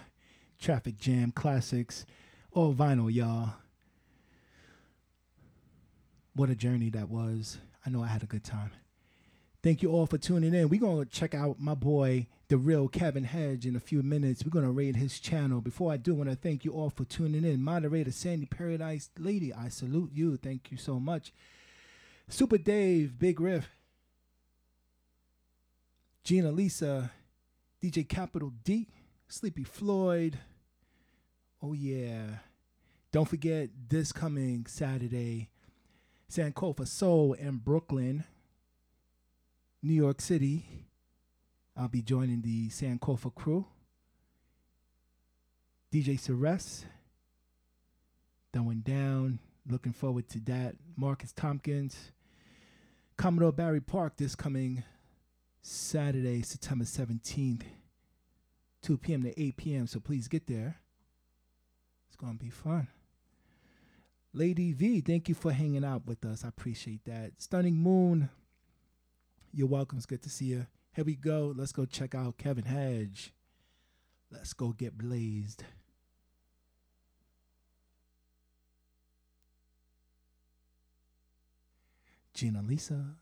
Traffic Jam Classics. All vinyl, y'all. What a journey that was. I know I had a good time. Thank you all for tuning in. We're going to check out my boy, the real Kevin Hedge, in a few minutes. We're going to raid his channel. Before I do, I want to thank you all for tuning in. Moderator Sandy Paradise Lady, I salute you. Thank you so much. Super Dave, Big Riff, Gina Lisa, DJ Capital D, Sleepy Floyd. Oh, yeah. Don't forget this coming Saturday, Sankofa Soul in Brooklyn, New York City. I'll be joining the Sankofa crew. DJ Ceres, going down. Looking forward to that. Marcus Tompkins, Commodore Barry Park this coming Saturday, September 17th, 2 p.m. to 8 p.m. So please get there. It's going to be fun. Lady V, thank you for hanging out with us. I appreciate that. Stunning Moon, you're welcome. It's good to see you. Here we go. Let's go check out Kevin Hedge. Let's go get blazed. Gina Lisa.